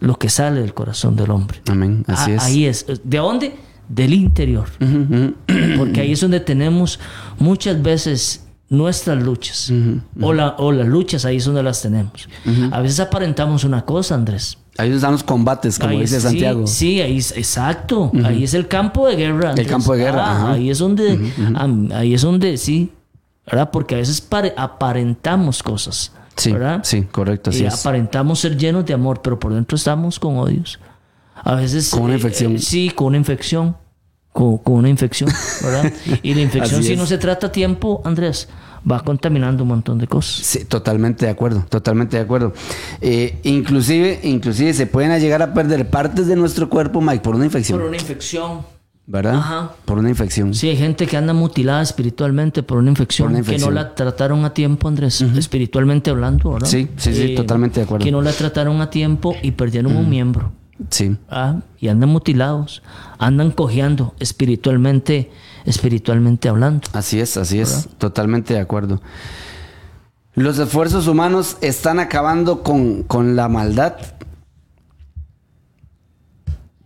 lo que sale del corazón del hombre. Amén. Así Ah, es. Ahí es. ¿De dónde? Del interior. Porque ahí es donde tenemos muchas veces nuestras luchas. o, la- o las luchas ahí es donde las tenemos. A veces aparentamos una cosa, Andrés. Ahí están los combates, como Ahí dice Santiago. Sí, ahí es, exacto. Ahí es el campo de guerra. Andrés. campo de guerra, Ah, ahí es donde, ahí es donde sí, ¿verdad? Porque a veces pare- aparentamos cosas, Sí, ¿verdad? sí, correcto, así Y es. aparentamos ser llenos de amor, pero por dentro estamos con odios. A veces Con una eh, infección. eh, sí, con una infección. Con, con una infección, ¿verdad? Y la infección, si no se trata a tiempo, Andrés, va contaminando un montón de cosas. Sí, totalmente de acuerdo, totalmente de acuerdo. Eh, inclusive, inclusive se pueden llegar a perder partes de nuestro cuerpo, Mike, por una infección, Por una infección. ¿verdad? Ajá. Por una infección. Sí, hay gente que anda mutilada espiritualmente por una infección, Por una que no infección. la trataron a tiempo, Andrés, espiritualmente hablando, ¿verdad? Sí, sí, sí, totalmente de acuerdo. Que no la trataron a tiempo y perdieron un miembro. Sí, ¿ah? Y andan mutilados, andan cojeando espiritualmente, espiritualmente hablando. así es, así es, totalmente de acuerdo. Los esfuerzos humanos están acabando con, con la maldad.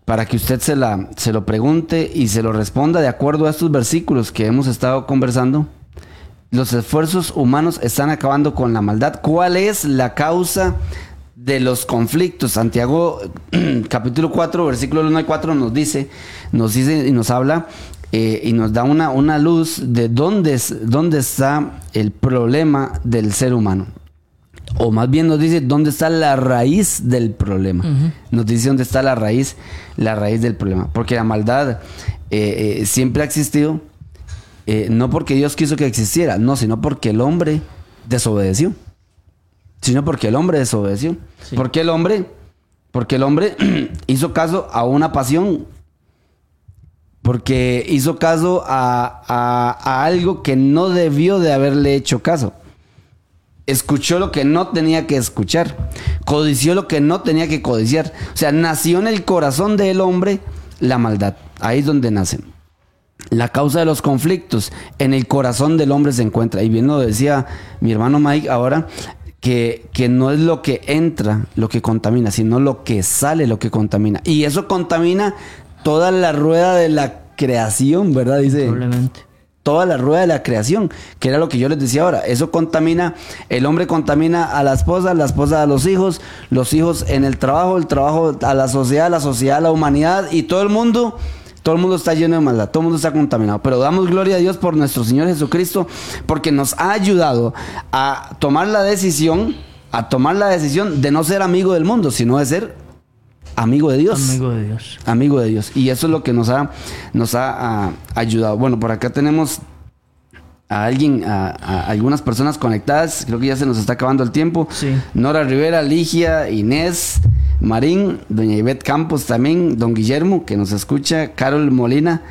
para que usted se, la, se lo pregunte y se lo responda de acuerdo a estos versículos que hemos estado conversando. Los esfuerzos humanos están acabando con la maldad. ¿Cuál es la causa de los conflictos? Santiago capítulo 4, versículo 1 y 4 nos dice, nos dice y nos habla eh, y nos da una, una luz de dónde, es- dónde está el problema del ser humano. O más bien nos dice dónde está la raíz del problema. Nos dice dónde está la raíz, la raíz del problema. Porque la maldad eh, eh, siempre ha existido, no porque Dios quiso que existiera, no, sino porque el hombre desobedeció. Sino porque el hombre desobedeció. Sí. ¿Por qué el hombre? Porque el hombre hizo caso a una pasión. Porque hizo caso a, a- a algo que no debió de haberle hecho caso escuchó lo que no tenía que escuchar, codició lo que no tenía que codiciar. O sea, nació en el corazón del hombre la maldad. Ahí es donde nace. La causa de los conflictos en el corazón del hombre se encuentra. Y bien lo decía mi hermano Mike ahora, que, que no es lo que entra lo que contamina, sino lo que sale lo que contamina. Y eso contamina toda la rueda de la creación, ¿verdad? Dice Probablemente. toda la rueda de la creación, que era lo que yo les decía ahora. Eso contamina, el hombre contamina a la esposa, la esposa a los hijos, los hijos en el trabajo, el trabajo a la sociedad, la sociedad a la humanidad y todo el mundo. Todo el mundo está lleno de maldad, todo el mundo está contaminado. Pero damos gloria a Dios por nuestro Señor Jesucristo, porque nos ha ayudado a tomar la decisión, a tomar la decisión de no ser amigo del mundo, sino de ser amigo de Dios Amigo de Dios. amigo de Dios. Y eso es lo que nos ha, nos ha, ah, ayudado. Bueno, por acá tenemos a alguien, a, a algunas personas conectadas. Creo que ya se nos está acabando el tiempo. Sí. Nora Rivera, Ligia, Inés, Marín, doña Ivette Campos también, don Guillermo, que nos escucha, Carol Molina.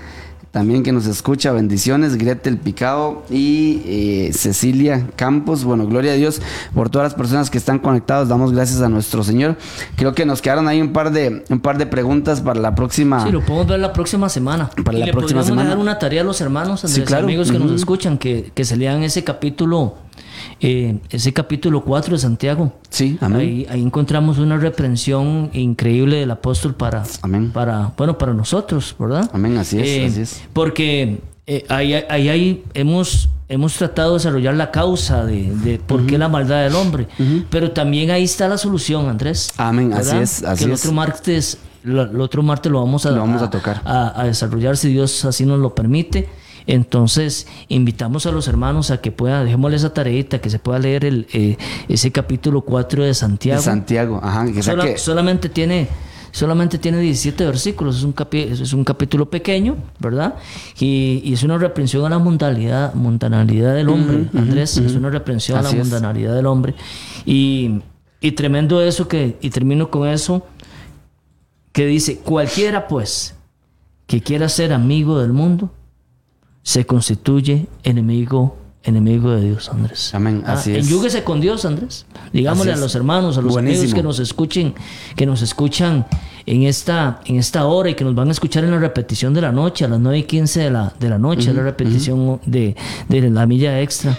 También que nos escucha, bendiciones, Gretel Picado y eh, Cecilia Campos. Bueno, gloria a Dios por todas las personas que están conectados. Damos gracias a nuestro Señor. Creo que nos quedaron ahí un par de, un par de preguntas para la próxima. Sí, lo podemos ver la próxima semana. Para y la le próxima podríamos semana. dejar una tarea a los hermanos, Sí, claro. amigos que nos escuchan, que, que se lean ese capítulo, eh, ese capítulo 4 de Santiago. Sí, amén. Ahí, ahí encontramos una reprensión increíble del apóstol para, Amén. para bueno, para nosotros, ¿verdad? Amén, así es, Eh, así es. Porque eh, ahí, ahí, ahí hemos, hemos tratado de desarrollar la causa de, de por qué la maldad del hombre. Pero también ahí está la solución, Andrés. Amén, así es, así que el es. otro martes, lo- el otro martes lo vamos a, Lo vamos a tocar. a, a desarrollar si Dios así nos lo permite. Entonces, invitamos a los hermanos a que puedan, dejémosle esa tareita, que se pueda leer el, eh, ese capítulo 4 de Santiago. De Santiago, ajá. Que sea Sola- que- solamente tiene solamente tiene 17 versículos, es un, capi- es un capítulo pequeño, ¿verdad? Y, y es una reprensión a la mundanalidad, mundanalidad del hombre, Andrés, es una reprensión a la es. mundanalidad del hombre. Y, y tremendo eso que, y termino con eso, que dice, cualquiera pues que quiera ser amigo del mundo, se constituye enemigo enemigo de Dios, Andrés. Amén, así es. Enyúguese con Dios, Andrés. Digámosle a los hermanos, a los amigos que nos escuchen, que nos escuchan en esta, en esta hora y que nos van a escuchar en la repetición de la noche, a las 9 y 15 de la, de la noche, la repetición de, de la milla extra.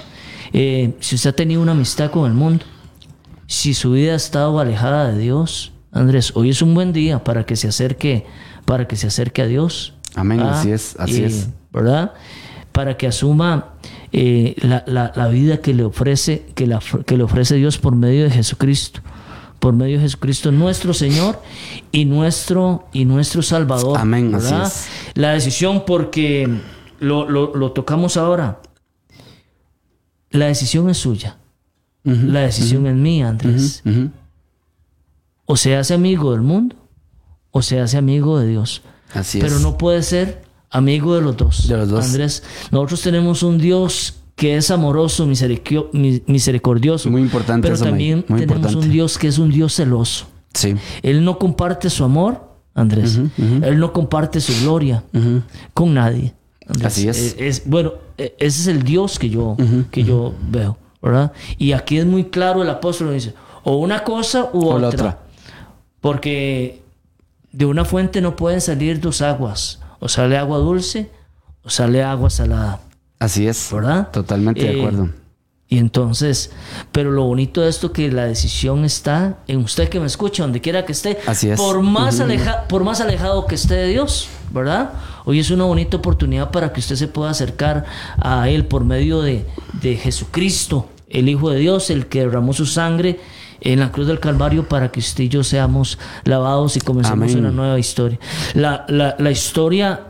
Eh, si usted ha tenido una amistad con el mundo, si su vida ha estado alejada de Dios, Andrés, hoy es un buen día para que se acerque, para que se acerque a Dios. Amén, Ah, así es, así eh, es. ¿Verdad? Para que asuma eh, la, la- la vida que le ofrece, que, la- que le ofrece Dios por medio de Jesucristo. Por medio de Jesucristo, nuestro Señor y nuestro, y nuestro Salvador. Amén, así ¿verdad? es. La decisión, porque lo, lo- lo tocamos ahora. La decisión es suya. La decisión es mía, Andrés. O se hace amigo del mundo o se hace amigo de Dios. Así Pero es. no puede ser amigo de los dos. De los dos. Andrés, nosotros tenemos un Dios que es amoroso, misericordioso. Muy importante Pero eso, también muy tenemos importante. un Dios que es un Dios celoso. Sí. Él no comparte su amor, Andrés. Él no comparte su gloria con nadie. Andrés. Así es. Eh, bueno, eh, ese es el Dios que yo, que yo veo, ¿verdad? Y aquí es muy claro el apóstol dice, o una cosa u O otra. la otra. Porque de una fuente no pueden salir dos aguas. O sale agua dulce o sale agua salada. Así es. ¿Verdad? Totalmente de Eh, acuerdo. Y entonces, pero lo bonito de esto que la decisión está en usted que me escucha, donde quiera que esté. Así es. Por más, aleja, por más alejado que esté de Dios, ¿verdad? Hoy es una bonita oportunidad para que usted se pueda acercar a Él por medio de, de Jesucristo, el Hijo de Dios, el que derramó su sangre en la cruz del Calvario para que usted y yo seamos lavados y comencemos Amén. una nueva historia. La, la, la historia,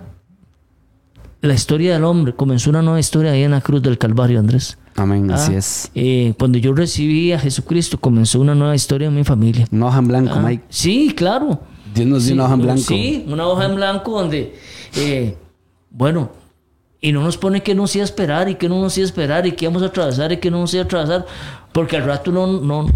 la historia del hombre comenzó una nueva historia ahí en la cruz del Calvario, Andrés. Amén, Ah, así es. eh, cuando yo recibí a Jesucristo, comenzó una nueva historia en mi familia. Una hoja en blanco, Ah, Mike. Sí, claro. Dios nos dio Sí, una hoja en blanco. Sí, una hoja en blanco donde, eh, bueno, y no nos pone que no sea esperar y que no nos sea esperar y que vamos a atravesar y que no nos sea atravesar, porque al rato no,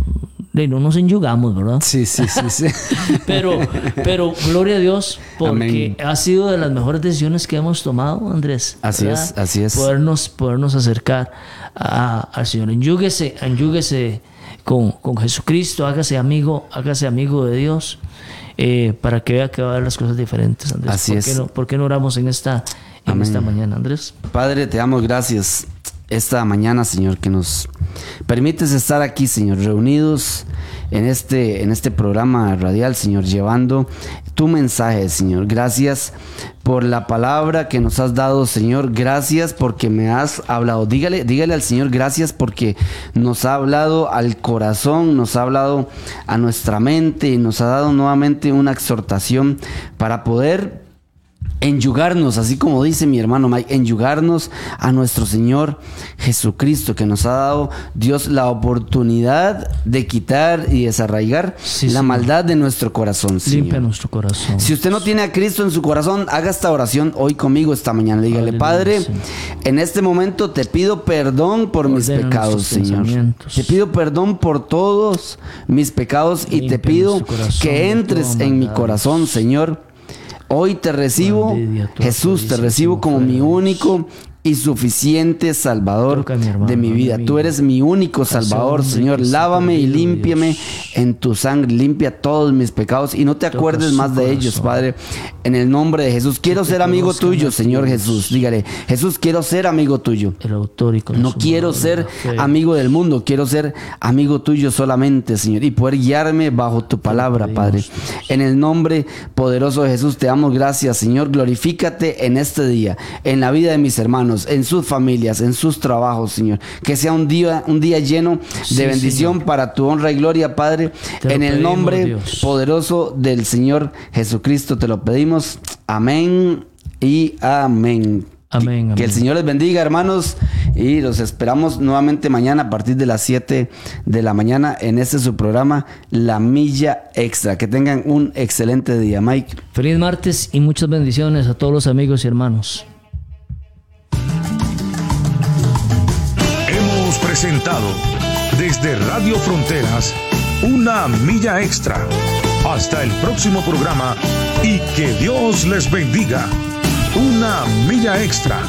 no nos enyugamos, ¿verdad? Sí, sí, sí, sí. Pero, pero gloria a Dios, porque Amén. ha sido de las mejores decisiones que hemos tomado, Andrés. Así ¿verdad? es, así es. Podernos, podernos acercar a- al Señor. Enyúguese, enyúguese con, con Jesucristo, hágase amigo, hágase amigo de Dios, eh, para que vea que va a haber las cosas diferentes, Andrés. Así ¿Por es. Qué no, ¿Por qué no oramos en esta, en Amén. esta mañana, Andrés? Padre, te damos gracias esta mañana, Señor, que nos permites estar aquí, Señor, reunidos en este, en este programa radial, Señor, llevando tu mensaje, Señor. Gracias por la palabra que nos has dado, Señor. Gracias porque me has hablado. Dígale, dígale al Señor, gracias porque nos ha hablado al corazón, nos ha hablado a nuestra mente y nos ha dado nuevamente una exhortación para poder enyugarnos, así como dice mi hermano Mike, enyugarnos a nuestro Señor Jesucristo, que nos ha dado Dios la oportunidad de quitar y desarraigar Sí, la maldad de nuestro corazón. Señor. Limpia nuestro corazón. Si usted no tiene a Cristo en su corazón, haga esta oración hoy conmigo esta mañana. Dígale, Aleluya, Padre, en este momento te pido perdón por mis pecados, Señor. Te pido perdón por todos mis pecados y te pido que entres en mi corazón, Señor. Hoy te recibo, Jesús, te recibo como mi único y suficiente Salvador Toca a mi hermano, de mi vida. Tú eres mi único Salvador, Señor. Lávame y límpiame Dios. en tu sangre. Limpia todos mis pecados y no te Toca acuerdes más de ellos. Padre. En el nombre de Jesús. Quiero ser amigo tuyo, Señor. Jesús. Dígale, Jesús, quiero ser amigo tuyo. El autor y No quiero ser amigo del mundo, quiero ser amigo tuyo solamente, Señor, y poder guiarme bajo tu palabra, Padre. En el nombre poderoso de Jesús te damos gracias, Señor. Glorifícate en este día, en la vida de mis hermanos, en sus familias, en sus trabajos, Señor. Que sea un día, un día lleno Sí, de bendición Señor. para tu honra y gloria, Padre. Te En el pedimos, nombre Dios. poderoso del Señor Jesucristo te lo pedimos. Amén y amén. Amén, Que el amén. Señor les bendiga, hermanos. Y los esperamos nuevamente mañana a partir de las 7 de la mañana en este su programa, La Milla Extra. Que tengan un excelente día, Mike. Feliz martes y muchas bendiciones a todos los amigos y hermanos. Presentado desde Radio Fronteras una milla extra. Hasta el próximo programa y que Dios les bendiga. Una milla extra.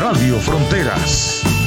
Radio Fronteras.